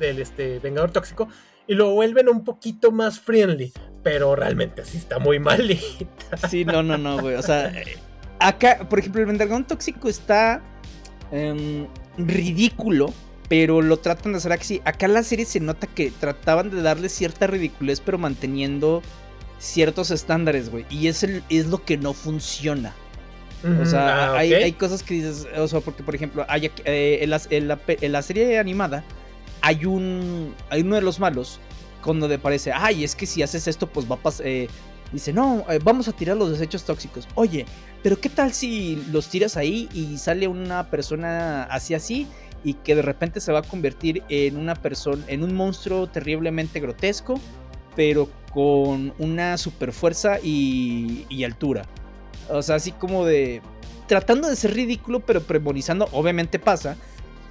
del este, Vengador Tóxico y lo vuelven un poquito más friendly. Pero realmente sí está muy malita. Sí, no, no, no, güey. O sea, Acá, por ejemplo, el Vendragón Tóxico está em, ridículo, pero lo tratan de hacer así. Acá en la serie se nota que trataban de darle cierta ridiculez, pero manteniendo ciertos estándares, güey. Y es, es lo que no funciona. O sea, ah, hay, cosas que dices, o sea, porque por ejemplo, hay, eh, en, la, serie animada hay un, hay uno de los malos cuando le parece, ay, es que si haces esto, pues va a pasar, eh, dice, no, eh, vamos a tirar los desechos tóxicos. Oye, pero ¿qué tal si los tiras ahí y sale una persona así así y que de repente se va a convertir en una persona, en un monstruo terriblemente grotesco, pero con una super fuerza y, y altura? O sea, así como de tratando de ser ridículo, pero premonizando, obviamente pasa.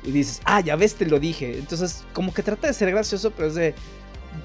Y dices, ah, ya ves, te lo dije. Entonces, como que trata de ser gracioso, pero es de,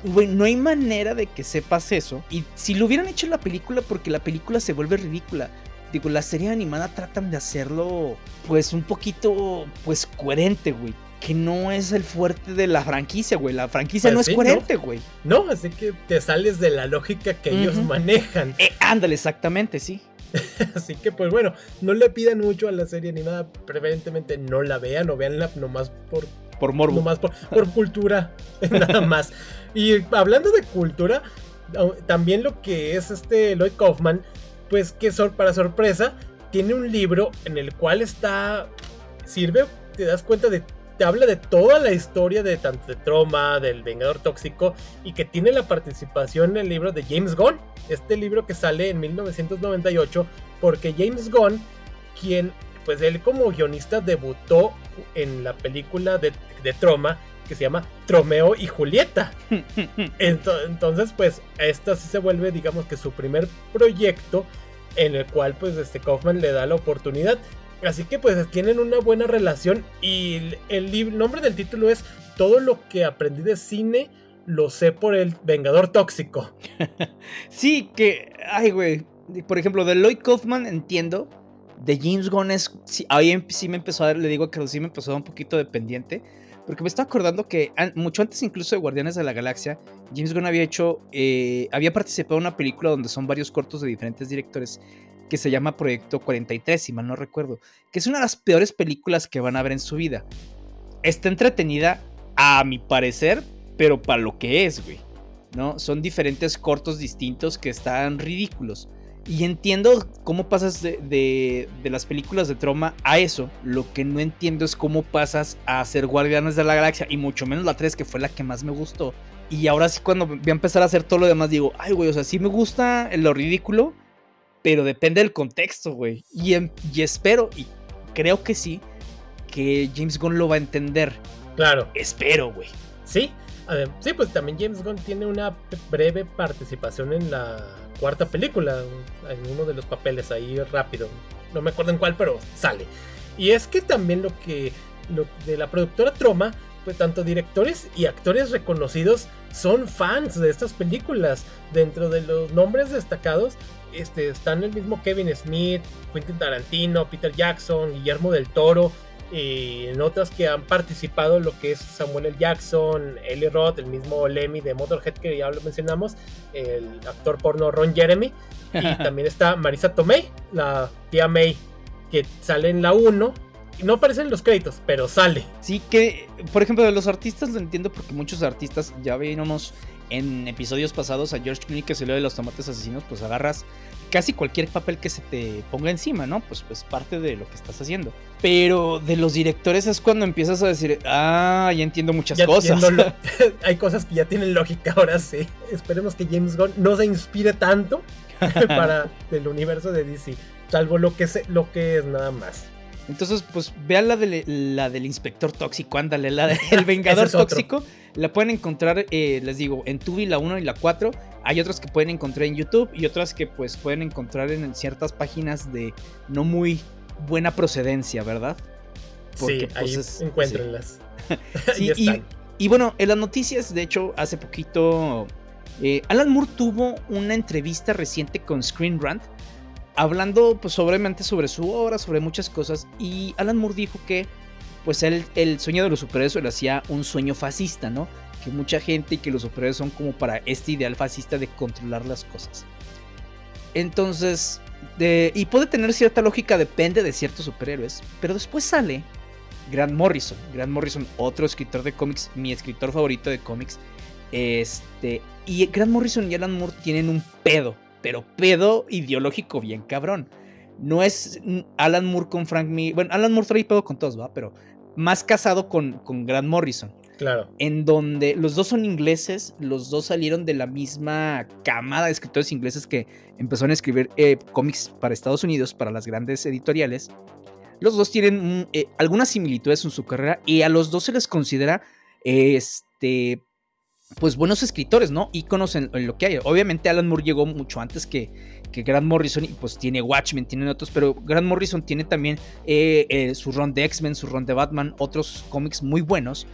güey, no hay manera de que sepas eso. Y si lo hubieran hecho en la película, porque la película se vuelve ridícula. Digo, la serie animada tratan de hacerlo, pues, un poquito, pues, coherente, güey. Que no es el fuerte de la franquicia, güey. La franquicia no pues es coherente, güey. No. así que te sales de la lógica que ellos manejan. Eh, ándale, exactamente, sí. Así que pues bueno, no le pidan mucho a la serie animada, preferentemente no la vean o veanla nomás por... Por morbo. Nomás por, por cultura, nada más. Y hablando de cultura, también lo que es este Lloyd Kaufman, pues que para sorpresa, tiene un libro en el cual está, sirve, te das cuenta de, te habla de toda la historia de tanto de Troma, del Vengador Tóxico, y que tiene la participación en el libro de James Gunn, este libro que sale en 1998, porque James Gunn, quien, pues él como guionista debutó en la película de, de Troma, que se llama Tromeo y Julieta. Entonces, pues, esta sí se vuelve, digamos que su primer proyecto en el cual, pues, este Kaufman le da la oportunidad. Así que, pues, tienen una buena relación y el, nombre del título es Todo lo que aprendí de cine lo sé por el Vengador Tóxico. sí, que, ay, güey. Por ejemplo, de Lloyd Kaufman entiendo. De James Gunn es. Sí, ahí sí me empezó a dar, le digo que sí me empezó a dar un poquito dependiente. Porque me estaba acordando que mucho antes incluso de Guardianes de la Galaxia, James Gunn había hecho, eh, había participado en una película donde son varios cortos de diferentes directores que se llama Proyecto 43, si mal no recuerdo, que es una de las peores películas que van a ver en su vida. Está entretenida, a mi parecer, pero para lo que es, güey. ¿No? Son diferentes cortos distintos que están ridículos. Y entiendo cómo pasas de, las películas de trauma a eso. Lo que no entiendo es cómo pasas a ser Guardianes de la Galaxia. Y mucho menos la 3, que fue la que más me gustó. Y ahora sí, cuando voy a empezar a hacer todo lo demás, digo, ay, güey, o sea, sí me gusta lo ridículo. Pero depende del contexto, güey. Y, y espero, y creo que sí, que James Gunn lo va a entender. Claro. Espero, güey. Sí, sí, pues también James Gunn tiene una breve participación en la cuarta película, en uno de los papeles ahí rápido. No me acuerdo en cuál, pero sale. Y es que también lo que lo de la productora Troma, pues tanto directores y actores reconocidos son fans de estas películas. Dentro de los nombres destacados este, están el mismo Kevin Smith, Quentin Tarantino, Peter Jackson, Guillermo del Toro, y en otras que han participado lo que es Samuel L. Jackson, Eli Roth, el mismo Lemmy de Motorhead que ya lo mencionamos, el actor porno Ron Jeremy, y también está Marisa Tomei, la tía May, que sale en la 1 no aparecen los créditos, pero sale. Sí que, por ejemplo, de los artistas lo entiendo porque muchos artistas, ya vimos en episodios pasados a George Clooney que se de los tomates asesinos, pues agarras casi cualquier papel que se te ponga encima, ¿no? Pues pues parte de lo que estás haciendo. Pero de los directores es cuando empiezas a decir, ah, ya entiendo muchas cosas. Hay cosas que ya tienen lógica ahora sí. Esperemos que James Gunn no se inspire tanto para el universo de DC, salvo lo que, lo que es nada más. Entonces, pues vean la, de, la del inspector tóxico, ándale, la del vengador tóxico. La pueden encontrar, eh, les digo, en Tubi la 1 y la 4. Hay otras que pueden encontrar en YouTube y otras que pues pueden encontrar en ciertas páginas de no muy buena procedencia, ¿verdad? Porque, sí, pues, ahí encuéntrenlas. sí, y, bueno, en las noticias, de hecho, hace poquito, eh, Alan Moore tuvo una entrevista reciente con Screen Rant hablando pues sobremente sobre su obra, sobre muchas cosas, y Alan Moore dijo que pues el sueño de los superhéroes le hacía un sueño fascista, ¿no? Que mucha gente y que los superhéroes son como para este ideal fascista de controlar las cosas. Entonces, y puede tener cierta lógica, depende de ciertos superhéroes, pero después sale Grant Morrison, Grant Morrison, otro escritor de cómics, mi escritor favorito de cómics, este, y Grant Morrison y Alan Moore tienen un pedo pero pedo ideológico bien cabrón. No es Alan Moore con Frank Miller. Bueno, Alan Moore trae pedo con todos, ¿va? Pero más casado con, con Grant Morrison. Claro. En donde los dos son ingleses, los dos salieron de la misma camada de escritores ingleses que empezaron a escribir eh, cómics para Estados Unidos, para las grandes editoriales. Los dos tienen eh, algunas similitudes en su carrera y a los dos se les considera este pues buenos escritores, ¿no? Íconos en, en, lo que hay. Obviamente Alan Moore llegó mucho antes que, que Grant Morrison y pues tiene Watchmen, tiene otros, pero Grant Morrison tiene también eh, eh, su run de X-Men, su run de Batman, otros cómics muy buenos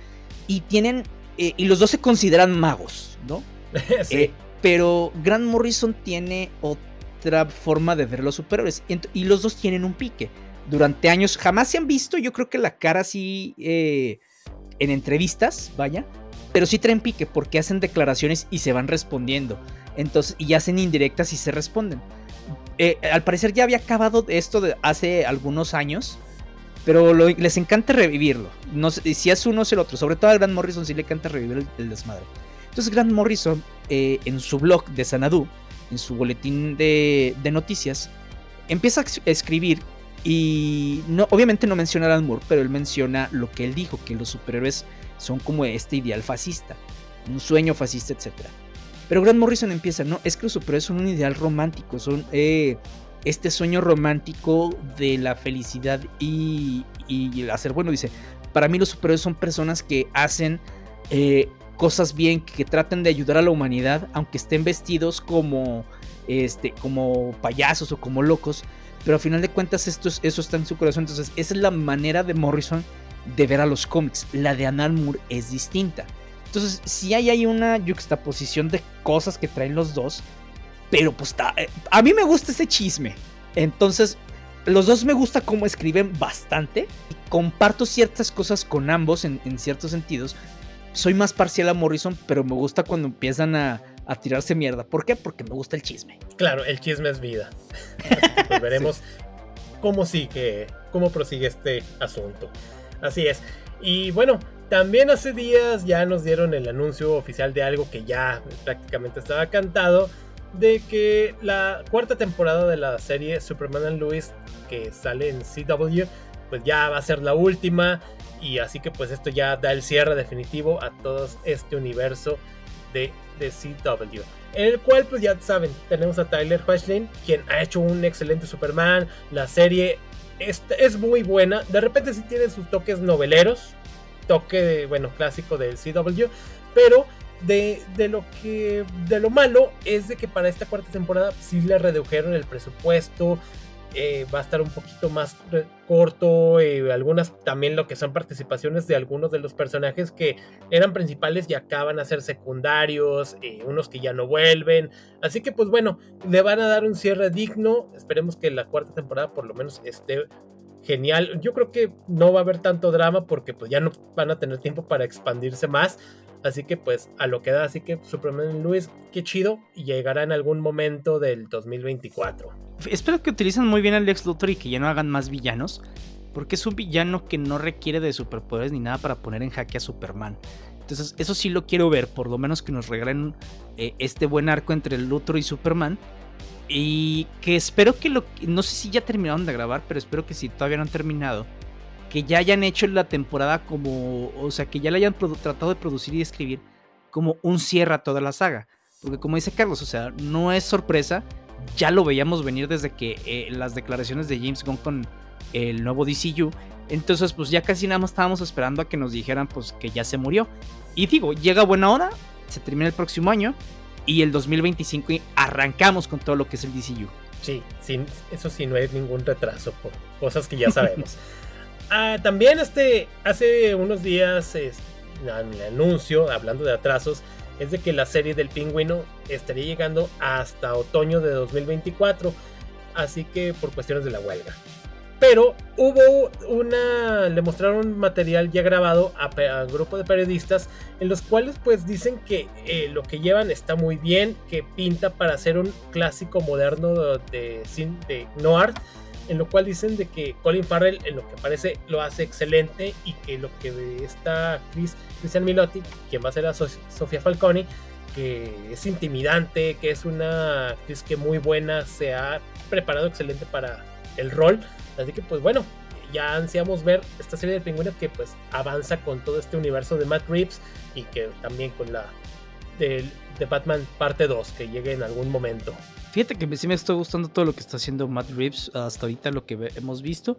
y tienen, eh, y los dos se consideran magos, ¿no? sí. pero Grant Morrison tiene otra forma de ver los superhéroes y, los dos tienen un pique. Durante años jamás se han visto, yo creo que la cara así en entrevistas, vaya, pero sí traen pique porque hacen declaraciones y se van respondiendo. Entonces, y hacen indirectas y se responden. Eh, al parecer ya había acabado esto hace algunos años. Pero les encanta revivirlo. No, si es uno es el otro. Sobre todo a Grant Morrison sí le encanta revivir el, desmadre. Entonces Grant Morrison eh, en su blog de Sanadu, en su boletín de, de noticias, empieza a escribir y no, obviamente no menciona a Alan Moore, pero él menciona lo que él dijo, que los superhéroes son como este ideal fascista, un sueño fascista, etc. Pero Grant Morrison empieza, no, es que los superhéroes son un ideal romántico, son eh, este sueño romántico de la felicidad y, y, el hacer bueno. Dice, para mí los superhéroes son personas que hacen eh, cosas bien, que, tratan de ayudar a la humanidad, aunque estén vestidos como, este, como payasos o como locos. Pero al final de cuentas esto, eso está en su corazón. Entonces esa es la manera de Morrison de ver a los cómics. La de Alan Moore es distinta. Entonces, si hay una juxtaposición de cosas que traen los dos, pero pues eh, a mí me gusta ese chisme. Entonces, los dos me gusta cómo escriben bastante. Comparto ciertas cosas con ambos en, ciertos sentidos. Soy más parcial a Morrison, pero me gusta cuando empiezan a, tirarse mierda. ¿Por qué? Porque me gusta el chisme. Claro, el chisme es vida. pues veremos cómo sigue, cómo prosigue este asunto. Así es. Y bueno, también hace días ya nos dieron el anuncio oficial de algo que ya prácticamente estaba cantado. De que la cuarta temporada de la serie Superman and que sale en CW, pues ya va a ser la última. Y así que pues esto ya da el cierre definitivo a todo este universo de, de CW. En el cual pues ya saben, tenemos a Tyler Hoechlin, quien ha hecho un excelente Superman. La serie es, es muy buena. De repente sí tiene sus toques noveleros, toque, bueno, clásico del CW, pero de, de, lo que de lo malo es de que para esta cuarta temporada sí le redujeron el presupuesto eh, va a estar un poquito más corto eh, algunas también lo que son participaciones de algunos de los personajes que eran principales y acaban a ser secundarios eh, unos que ya no vuelven. Así que pues bueno le van a dar un cierre digno. Esperemos que la cuarta temporada por lo menos esté genial. Yo creo que no va a haber tanto drama porque pues ya no van a tener tiempo para expandirse más. Así que pues a lo que da, así que Superman Luis, qué chido, llegará en algún momento del 2024. Espero que utilicen muy bien al Lex Luthor y que ya no hagan más villanos, porque es un villano que no requiere de superpoderes ni nada para poner en jaque a Superman. Entonces eso sí lo quiero ver, por lo menos que nos regalen eh, este buen arco entre Luthor y Superman. Y que espero que lo... No sé si ya terminaron de grabar, pero espero que si todavía no han terminado que ya hayan hecho la temporada como, o sea, que ya la hayan tratado de producir y escribir como un cierre a toda la saga. Porque como dice Carlos, o sea, no es sorpresa, ya lo veíamos venir desde que eh, las declaraciones de James Gunn con el nuevo DCU. Entonces, pues ya casi nada más estábamos esperando a que nos dijeran pues que ya se murió. Y digo, llega buena hora, se termina el próximo año y el 2025 arrancamos con todo lo que es el DCU. Sí, sin, eso sí, no hay ningún retraso por cosas que ya sabemos. Ah, también este, hace unos días el anuncio, hablando de atrasos, es de que la serie del pingüino estaría llegando hasta otoño de 2024, así que por cuestiones de la huelga. Pero hubo una, le mostraron material ya grabado a, un grupo de periodistas en los cuales pues dicen que eh, lo que llevan está muy bien, que pinta para ser un clásico moderno de, de, de noir en lo cual dicen de que Colin Farrell en lo que parece lo hace excelente y que lo que esta actriz Christian Milotti, quien va a ser a Sofía Falcone, que es intimidante, que es una actriz que muy buena, se ha preparado excelente para el rol. Así que pues bueno, ya ansiamos ver esta serie de pingüinos que pues avanza con todo este universo de Matt Reeves y que también con la de, de Batman parte 2 que llegue en algún momento. Fíjate que sí me está gustando todo lo que está haciendo Matt Reeves hasta ahorita, lo que hemos visto.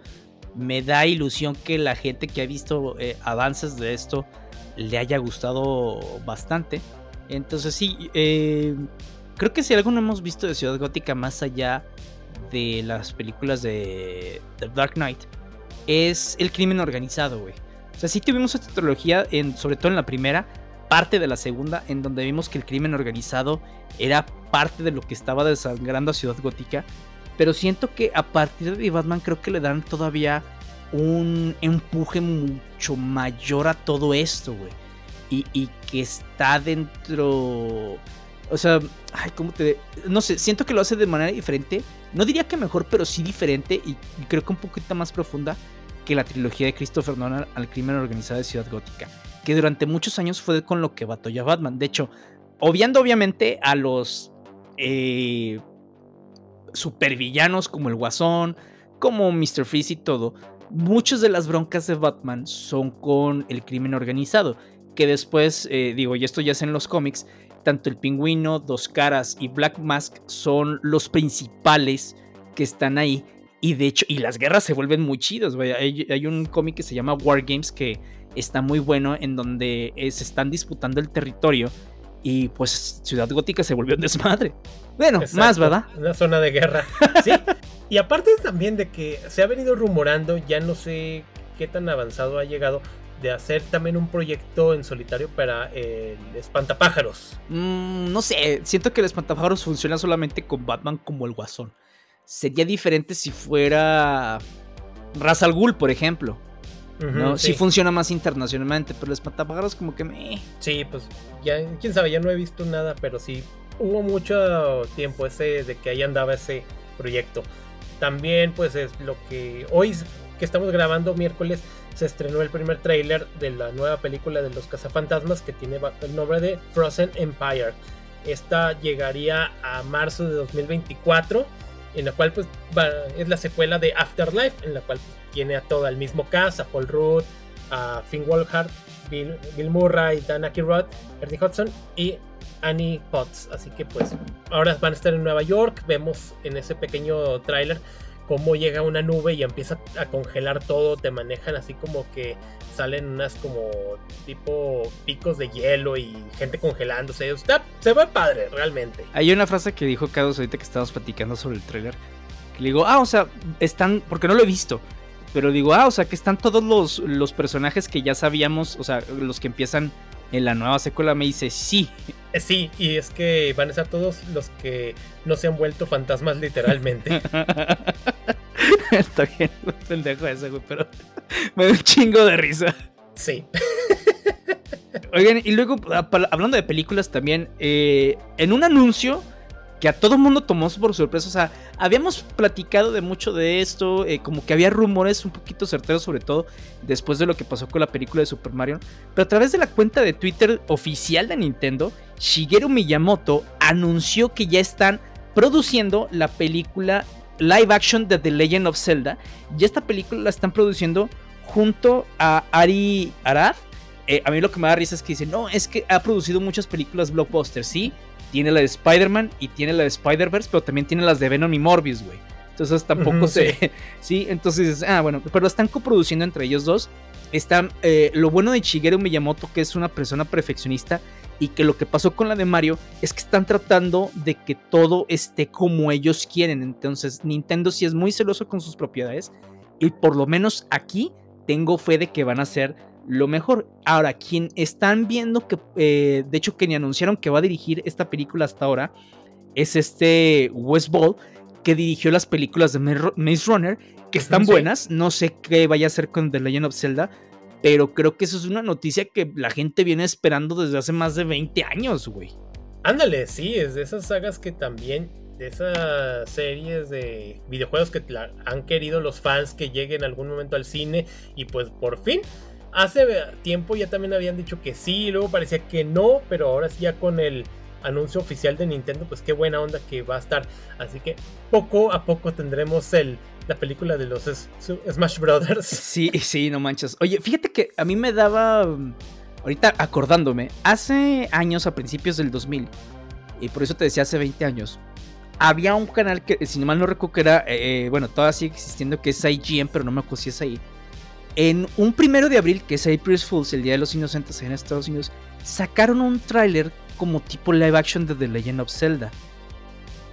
Me da ilusión que la gente que ha visto eh, avances de esto le haya gustado bastante. Entonces sí, eh, creo que si algo no hemos visto de Ciudad Gótica más allá de las películas de The Dark Knight, es el crimen organizado, güey. O sea, sí tuvimos esta trilogía, en, sobre todo en la primera, parte de la segunda, en donde vimos que el crimen organizado era parte de lo que estaba desangrando a Ciudad Gótica. Pero siento que a partir de Batman creo que le dan todavía un empuje mucho mayor a todo esto, güey. Y, que está dentro... O sea, ay, ¿cómo te.? No sé, siento que lo hace de manera diferente. No diría que mejor, pero sí diferente. Y, y creo que un poquito más profunda que la trilogía de Christopher Nolan al crimen organizado de Ciudad Gótica que durante muchos años fue con lo que batalló Batman. De hecho, obviando obviamente a los eh, supervillanos como el Guasón, como Mr. Freeze y todo, muchas de las broncas de Batman son con el crimen organizado. Que después, eh, digo, y esto ya es en los cómics, tanto el pingüino, Dos Caras y Black Mask son los principales que están ahí. Y de hecho, y las guerras se vuelven muy chidas. Hay, hay un cómic que se llama War Games que está muy bueno en donde eh, se están disputando el territorio y pues Ciudad Gótica se volvió un desmadre. Bueno, más, ¿verdad? Una zona de guerra. Sí. y aparte también de que se ha venido rumorando, ya no sé qué tan avanzado ha llegado, de hacer también un proyecto en solitario para el espantapájaros. Mm, no sé, siento que el espantapájaros funciona solamente con Batman como el guasón. Sería diferente si fuera Ra's al Ghul, por ejemplo. ¿No? Sí. funciona más internacionalmente, pero los espantapájaros como que me... Sí, pues ya, quién sabe, ya no he visto nada, pero sí, hubo mucho tiempo ese de que ahí andaba ese proyecto. También pues es lo que hoy que estamos grabando miércoles se estrenó el primer tráiler de la nueva película de los cazafantasmas que tiene el nombre de Frozen Empire. Esta llegaría a marzo de 2024 en la cual pues es la secuela de Afterlife, en la cual tiene a todo el mismo cast, a Paul Rudd, a Finn Wolfhard, Bill, Murray, Dan Aykroyd, Ernie Hudson y Annie Potts. Así que pues ahora van a estar en Nueva York, vemos en ese pequeño tráiler cómo llega una nube y empieza a congelar todo, te manejan así como que salen unas como tipo picos de hielo y gente congelándose. Está, se ve padre, realmente. Hay una frase que dijo Carlos ahorita que estábamos platicando sobre el trailer. Que le digo, ah, o sea, están, porque no lo he visto. Pero digo, ah, o sea, que están todos los, los personajes que ya sabíamos, o sea, los que empiezan en la nueva secuela. Me dice, sí. Eh, sí, y es que van a estar todos los que no se han vuelto fantasmas literalmente. Está bien, pendejo ese, güey, pero me da un chingo de risa. Sí. Oigan, y luego, hablando de películas también, eh, en un anuncio que a todo mundo tomó por sorpresa. O sea, habíamos platicado de mucho de esto, eh, como que había rumores un poquito certeros, sobre todo después de lo que pasó con la película de Super Mario. Pero a través de la cuenta de Twitter oficial de Nintendo, Shigeru Miyamoto anunció que ya están produciendo la película live action de The Legend of Zelda. Y esta película la están produciendo junto a Ari Arad. Eh, a mí lo que me da risa es que dice, no, es que ha producido muchas películas blockbusters, sí, tiene la de Spider-Man y tiene la de Spider-Verse, pero también tiene las de Venom y Morbius, güey. Entonces tampoco se. Sí. entonces, ah, bueno, pero están coproduciendo entre ellos dos. Están, eh, lo bueno de Shigeru Miyamoto, que es una persona perfeccionista, y que lo que pasó con la de Mario es que están tratando de que todo esté como ellos quieren. Entonces, Nintendo sí es muy celoso con sus propiedades, y por lo menos aquí tengo fe de que van a ser lo mejor. Ahora, quien están viendo que, eh, de hecho, que ni anunciaron que va a dirigir esta película hasta ahora, es este Wes Ball, que dirigió las películas de Maze Runner, que están buenas. No sé qué vaya a hacer con The Legend of Zelda, pero creo que eso es una noticia que la gente viene esperando desde hace más de 20 años, güey. Ándale, sí, es de esas sagas que también, de esas series de videojuegos que han querido los fans que lleguen algún momento al cine y pues por fin Hace tiempo ya también habían dicho que sí, luego parecía que no, pero ahora sí ya con el anuncio oficial de Nintendo, pues qué buena onda que va a estar. Así que poco a poco tendremos el, la película de los Smash Brothers. Sí, sí, no manches. Oye, fíjate que a mí me daba, ahorita acordándome, hace años, a principios del 2000, y por eso te decía hace 20 años, había un canal que, si mal no recuerdo, que era, eh, eh, bueno, todavía sigue existiendo, que es IGN, pero no me acuerdo si es ahí en un primero de abril, que es April's Fools, el Día de los Inocentes en Estados Unidos, sacaron un tráiler como tipo live action de The Legend of Zelda.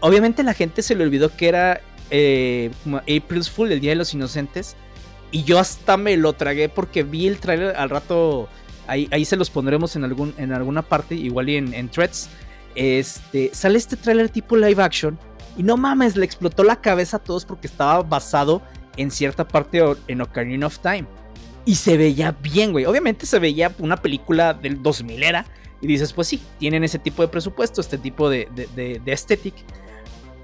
Obviamente la gente se le olvidó que era eh, April's Fool, el Día de los Inocentes. Y yo hasta me lo tragué porque vi el tráiler al rato. Ahí, ahí, se los pondremos en, algún, en alguna parte, igual y en, en threads. Este, sale este tráiler tipo live action. Y no mames, le explotó la cabeza a todos porque estaba basado en cierta parte en Ocarina of Time. Y se veía bien, güey. Obviamente se veía una película del 2000 era. Y dices, pues sí, tienen ese tipo de presupuesto, este tipo de, de, de, aesthetic.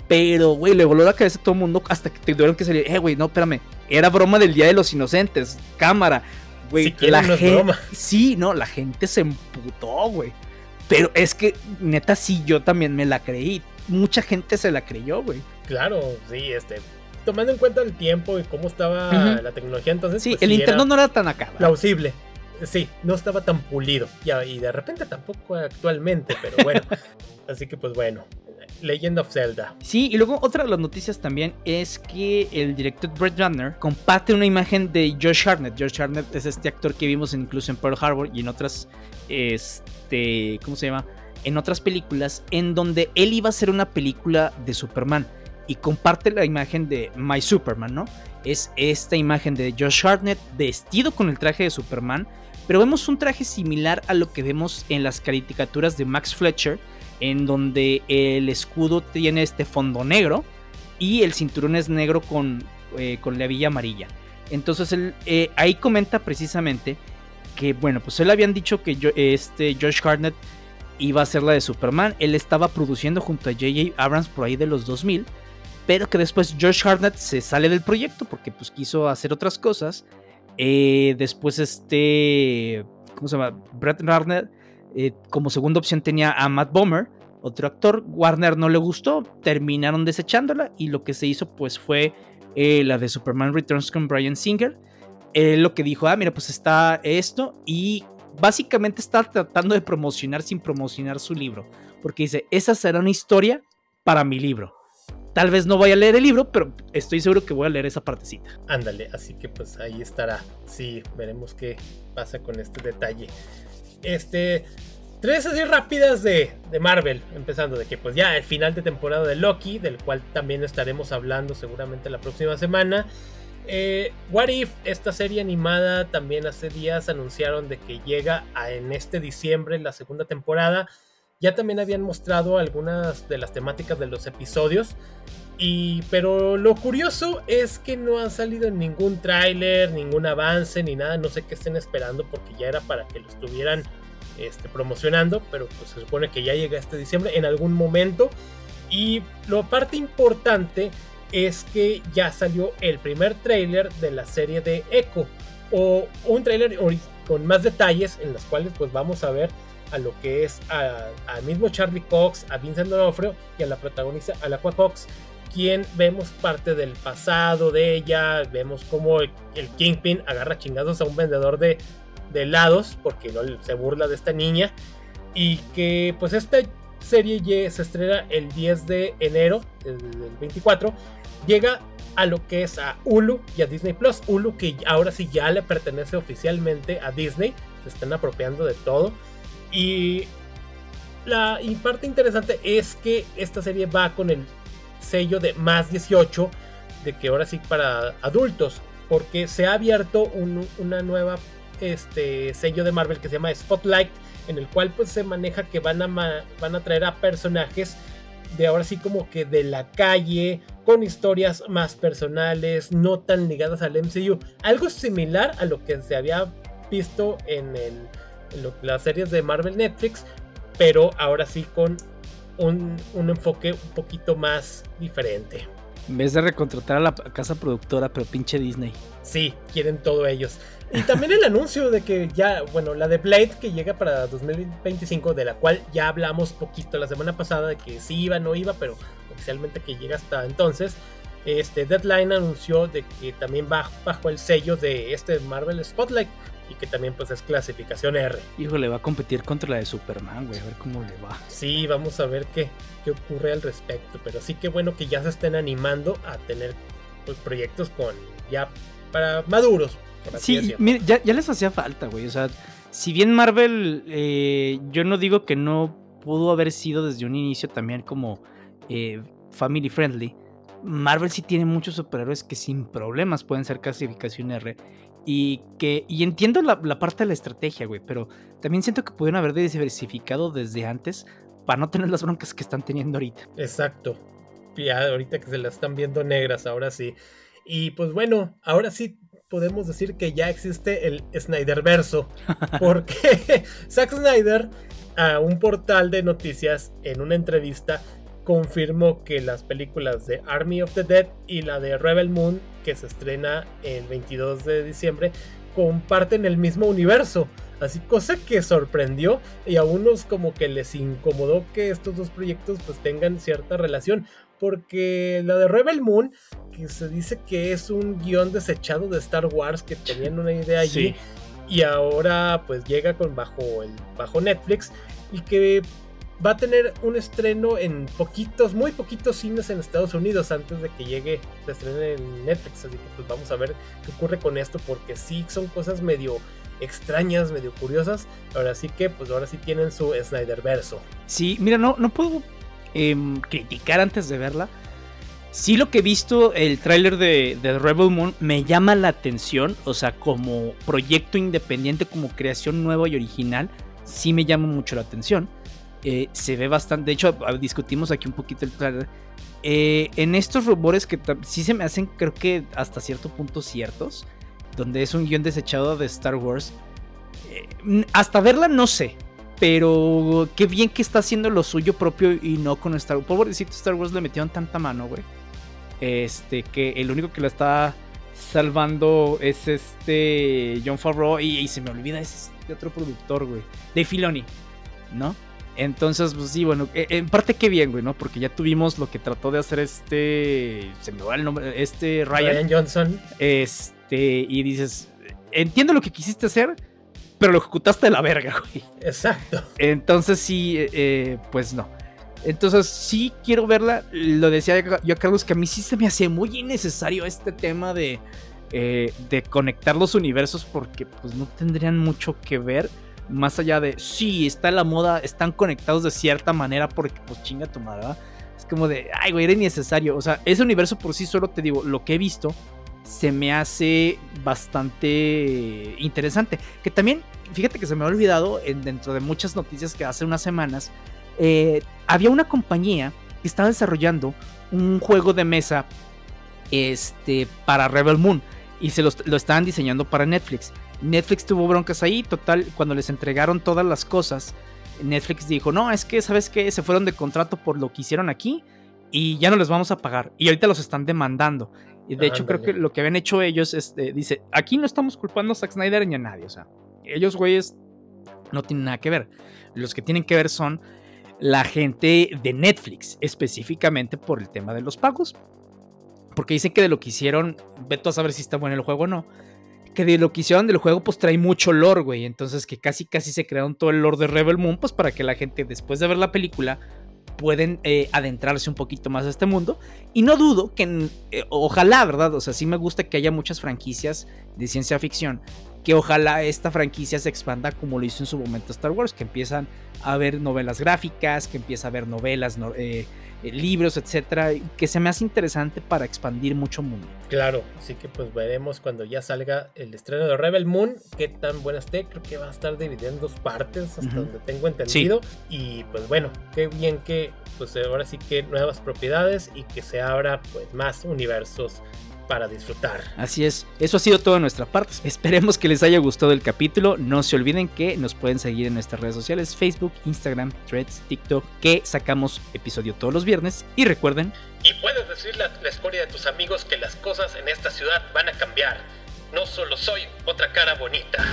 Pero, güey, le voló la cabeza a todo el mundo hasta que tuvieron que salir. Eh, güey, no, espérame. Era broma del Día de los Inocentes. Cámara. Güey, la gente. Sí, no, la gente se emputó, güey. Pero es que, neta, sí, yo también me la creí. Mucha gente se la creyó, güey. Claro, sí, este tomando en cuenta el tiempo y cómo estaba la tecnología entonces. Sí, pues, el internet no era tan acá. Plausible. Sí, no estaba tan pulido. Y, de repente tampoco actualmente, pero bueno. Así que pues bueno. Legend of Zelda. Sí, y luego otra de las noticias también es que el director Brett Ratner comparte una imagen de Josh Hartnett. Josh Hartnett es este actor que vimos incluso en Pearl Harbor y en otras, este, ¿cómo se llama? En otras películas, en donde él iba a hacer una película de Superman y comparte la imagen de My Superman, ¿no? Es esta imagen de Josh Hartnett vestido con el traje de Superman, pero vemos un traje similar a lo que vemos en las caricaturas de Max Fletcher, en donde el escudo tiene este fondo negro y el cinturón es negro con, eh, con la villa amarilla. Entonces él, eh, ahí comenta precisamente que, bueno, pues él habían dicho que yo, este Josh Hartnett iba a ser la de Superman. Él estaba produciendo junto a J.J. Abrams por ahí de los 2000 pero que después Josh Hartnett se sale del proyecto porque pues quiso hacer otras cosas. Eh, después este, ¿cómo se llama? Brett Ratner eh, como segunda opción tenía a Matt Bomer, otro actor. Warner no le gustó, terminaron desechándola y lo que se hizo pues fue eh, la de Superman Returns con Brian Singer. lo que dijo, ah, mira, pues está esto y básicamente está tratando de promocionar sin promocionar su libro, porque dice, esa será una historia para mi libro. Tal vez no vaya a leer el libro, pero estoy seguro que voy a leer esa partecita. Ándale, así que pues ahí estará. Sí, veremos qué pasa con este detalle. Este, tres así rápidas de, de, Marvel, empezando de que pues ya el final de temporada de Loki, del cual también estaremos hablando seguramente la próxima semana. Eh, What If, esta serie animada, también hace días anunciaron de que llega en este diciembre la segunda temporada. Ya también habían mostrado algunas de las temáticas de los episodios. Y, pero lo curioso es que no ha salido ningún tráiler, ningún avance, ni nada. No sé qué estén esperando porque ya era para que lo estuvieran este, promocionando. Pero pues se supone que ya llega este diciembre en algún momento. Y lo parte importante es que ya salió el primer tráiler de la serie de Echo. O un tráiler con más detalles en los cuales pues vamos a ver a lo que es al mismo Charlie Cox, a Vincent D'Onofrio y a la protagonista, a la Cox, quien vemos parte del pasado de ella, vemos cómo el, Kingpin agarra chingados a un vendedor de, helados porque no se burla de esta niña y que pues esta serie se estrena el 10 de enero del 24 llega a lo que es a Hulu y a Disney Plus. Hulu que ahora sí ya le pertenece oficialmente a Disney. Se están apropiando de todo. Y la parte interesante es que esta serie va con el sello de más 18, de que ahora sí para adultos, porque se ha abierto una nueva este, sello de Marvel que se llama Spotlight, en el cual pues se maneja que van a, van a traer a personajes de ahora sí como que de la calle, con historias más personales, no tan ligadas al MCU. Algo similar a lo que se había visto en, las series de Marvel Netflix, pero ahora sí con un, enfoque un poquito más diferente. En vez de recontratar a la casa productora, pero pinche Disney. Sí, quieren todo ellos. Y también el anuncio de que ya, bueno, la de Blade que llega para 2025, de la cual ya hablamos poquito la semana pasada de que sí iba, no iba, pero oficialmente que llega hasta entonces. Este Deadline anunció de que también va bajo el sello de este Marvel Spotlight y que también pues es clasificación R. Híjole, va a competir contra la de Superman, güey, a ver cómo le va. Sí, vamos a ver qué, qué ocurre al respecto, pero sí que bueno que ya se estén animando a tener pues proyectos con ya para maduros, Sí, ya, les hacía falta, güey. O sea, si bien Marvel, eh, yo no digo que no pudo haber sido desde un inicio también como eh, family friendly. Marvel sí tiene muchos superhéroes que sin problemas pueden ser clasificación R. Y que. Y entiendo la, parte de la estrategia, güey. Pero también siento que pudieron haber diversificado desde antes. Para no tener las broncas que están teniendo ahorita. Exacto. Ya ahorita que se las están viendo negras, ahora sí. Y pues bueno, ahora sí podemos decir que ya existe el Snyderverso. Porque Zack Snyder, a un portal de noticias, en una entrevista, confirmó que las películas de Army of the Dead y la de Rebel Moon, que se estrena el 22 de diciembre, comparten el mismo universo. Así, cosa que sorprendió y a unos como que les incomodó que estos dos proyectos pues tengan cierta relación porque la de Rebel Moon, que se dice que es un guion desechado de Star Wars, que tenían una idea allí, y ahora pues llega con bajo, el, bajo Netflix, y que va a tener un estreno en poquitos, muy poquitos cines en Estados Unidos antes de que llegue, se estrene en Netflix, así que pues vamos a ver qué ocurre con esto, porque sí son cosas medio extrañas, medio curiosas. Ahora sí que, pues ahora sí tienen su Snyder verso. Sí, mira, no, no puedo Em, criticar antes de verla. Sí lo que he visto, el tráiler de, Rebel Moon me llama la atención, o sea, como proyecto independiente, como creación nueva y original, sí me llama mucho la atención. Eh, se ve bastante, de hecho discutimos aquí un poquito el trailer. Eh, en estos rumores que sí se me hacen, creo que hasta cierto punto ciertos, donde es un guion desechado de Star Wars. Eh, hasta verla no sé, pero qué bien que está haciendo lo suyo propio y no con Star Wars. Pobrecito Star Wars le metieron tanta mano, güey. Este, que el único que la está salvando es este John Favreau y, se me olvida es este otro productor, güey. De Filoni, ¿no? Entonces, pues sí, bueno, e, en parte qué bien, güey, ¿no? Porque ya tuvimos lo que trató de hacer este, se me va el nombre, este Ryan, Ryan Johnson. Este, y dices, entiendo lo que quisiste hacer, pero lo ejecutaste de la verga, güey. Exacto. Entonces sí, eh, eh, pues no. Entonces sí quiero verla. Lo decía yo a Carlos que a mí sí se me hace muy innecesario este tema de, eh, de conectar los universos porque pues no tendrían mucho que ver. Más allá de, sí, está la moda, están conectados de cierta manera porque pues chinga tu madre. Es como de, ay, güey, era innecesario. O sea, ese universo por sí solo te digo, lo que he visto se me hace bastante interesante. Que también, fíjate que se me ha olvidado en, dentro de muchas noticias que hace unas semanas, eh, había una compañía que estaba desarrollando un juego de mesa este, para Rebel Moon y se lo estaban diseñando para Netflix. Netflix tuvo broncas ahí, total, cuando les entregaron todas las cosas, Netflix dijo, no, es que, ¿sabes qué? Se fueron de contrato por lo que hicieron aquí y ya no les vamos a pagar. Y ahorita los están demandando. Y de hecho creo que lo que habían hecho ellos, este, dice, aquí no estamos culpando a Zack Snyder ni a nadie. O sea, ellos, güeyes, no tienen nada que ver. Los que tienen que ver son la gente de Netflix, específicamente por el tema de los pagos. Porque dicen que de lo que hicieron, veto a saber si está bueno el juego o no. Que de lo que hicieron del juego, pues trae mucho lore, güey. Entonces que casi casi se crearon todo el lore de Rebel Moon, pues para que la gente después de ver la película pueden eh, adentrarse un poquito más a este mundo. Y no dudo que, eh, ojalá, ¿verdad? O sea, sí me gusta que haya muchas franquicias de ciencia ficción. Que ojalá esta franquicia se expanda como lo hizo en su momento Star Wars, que empiezan a ver novelas gráficas, que empieza a ver novelas, eh, libros, etcétera, que se me hace interesante para expandir mucho mundo. Claro, así que pues veremos cuando ya salga el estreno de Rebel Moon, qué tan buena esté. Creo que va a estar dividido en dos partes, hasta donde tengo entendido. Y pues bueno, qué bien que pues ahora sí que nuevas propiedades y que se abra pues más universos para disfrutar. Así es, eso ha sido todo de nuestra parte. Esperemos que les haya gustado el capítulo. No se olviden que nos pueden seguir en nuestras redes sociales, Facebook, Instagram, Threads, TikTok, que sacamos episodio todos los viernes. Y recuerden... Y puedes decirle a la escoria de tus amigos que las cosas en esta ciudad van a cambiar. No solo soy otra cara bonita.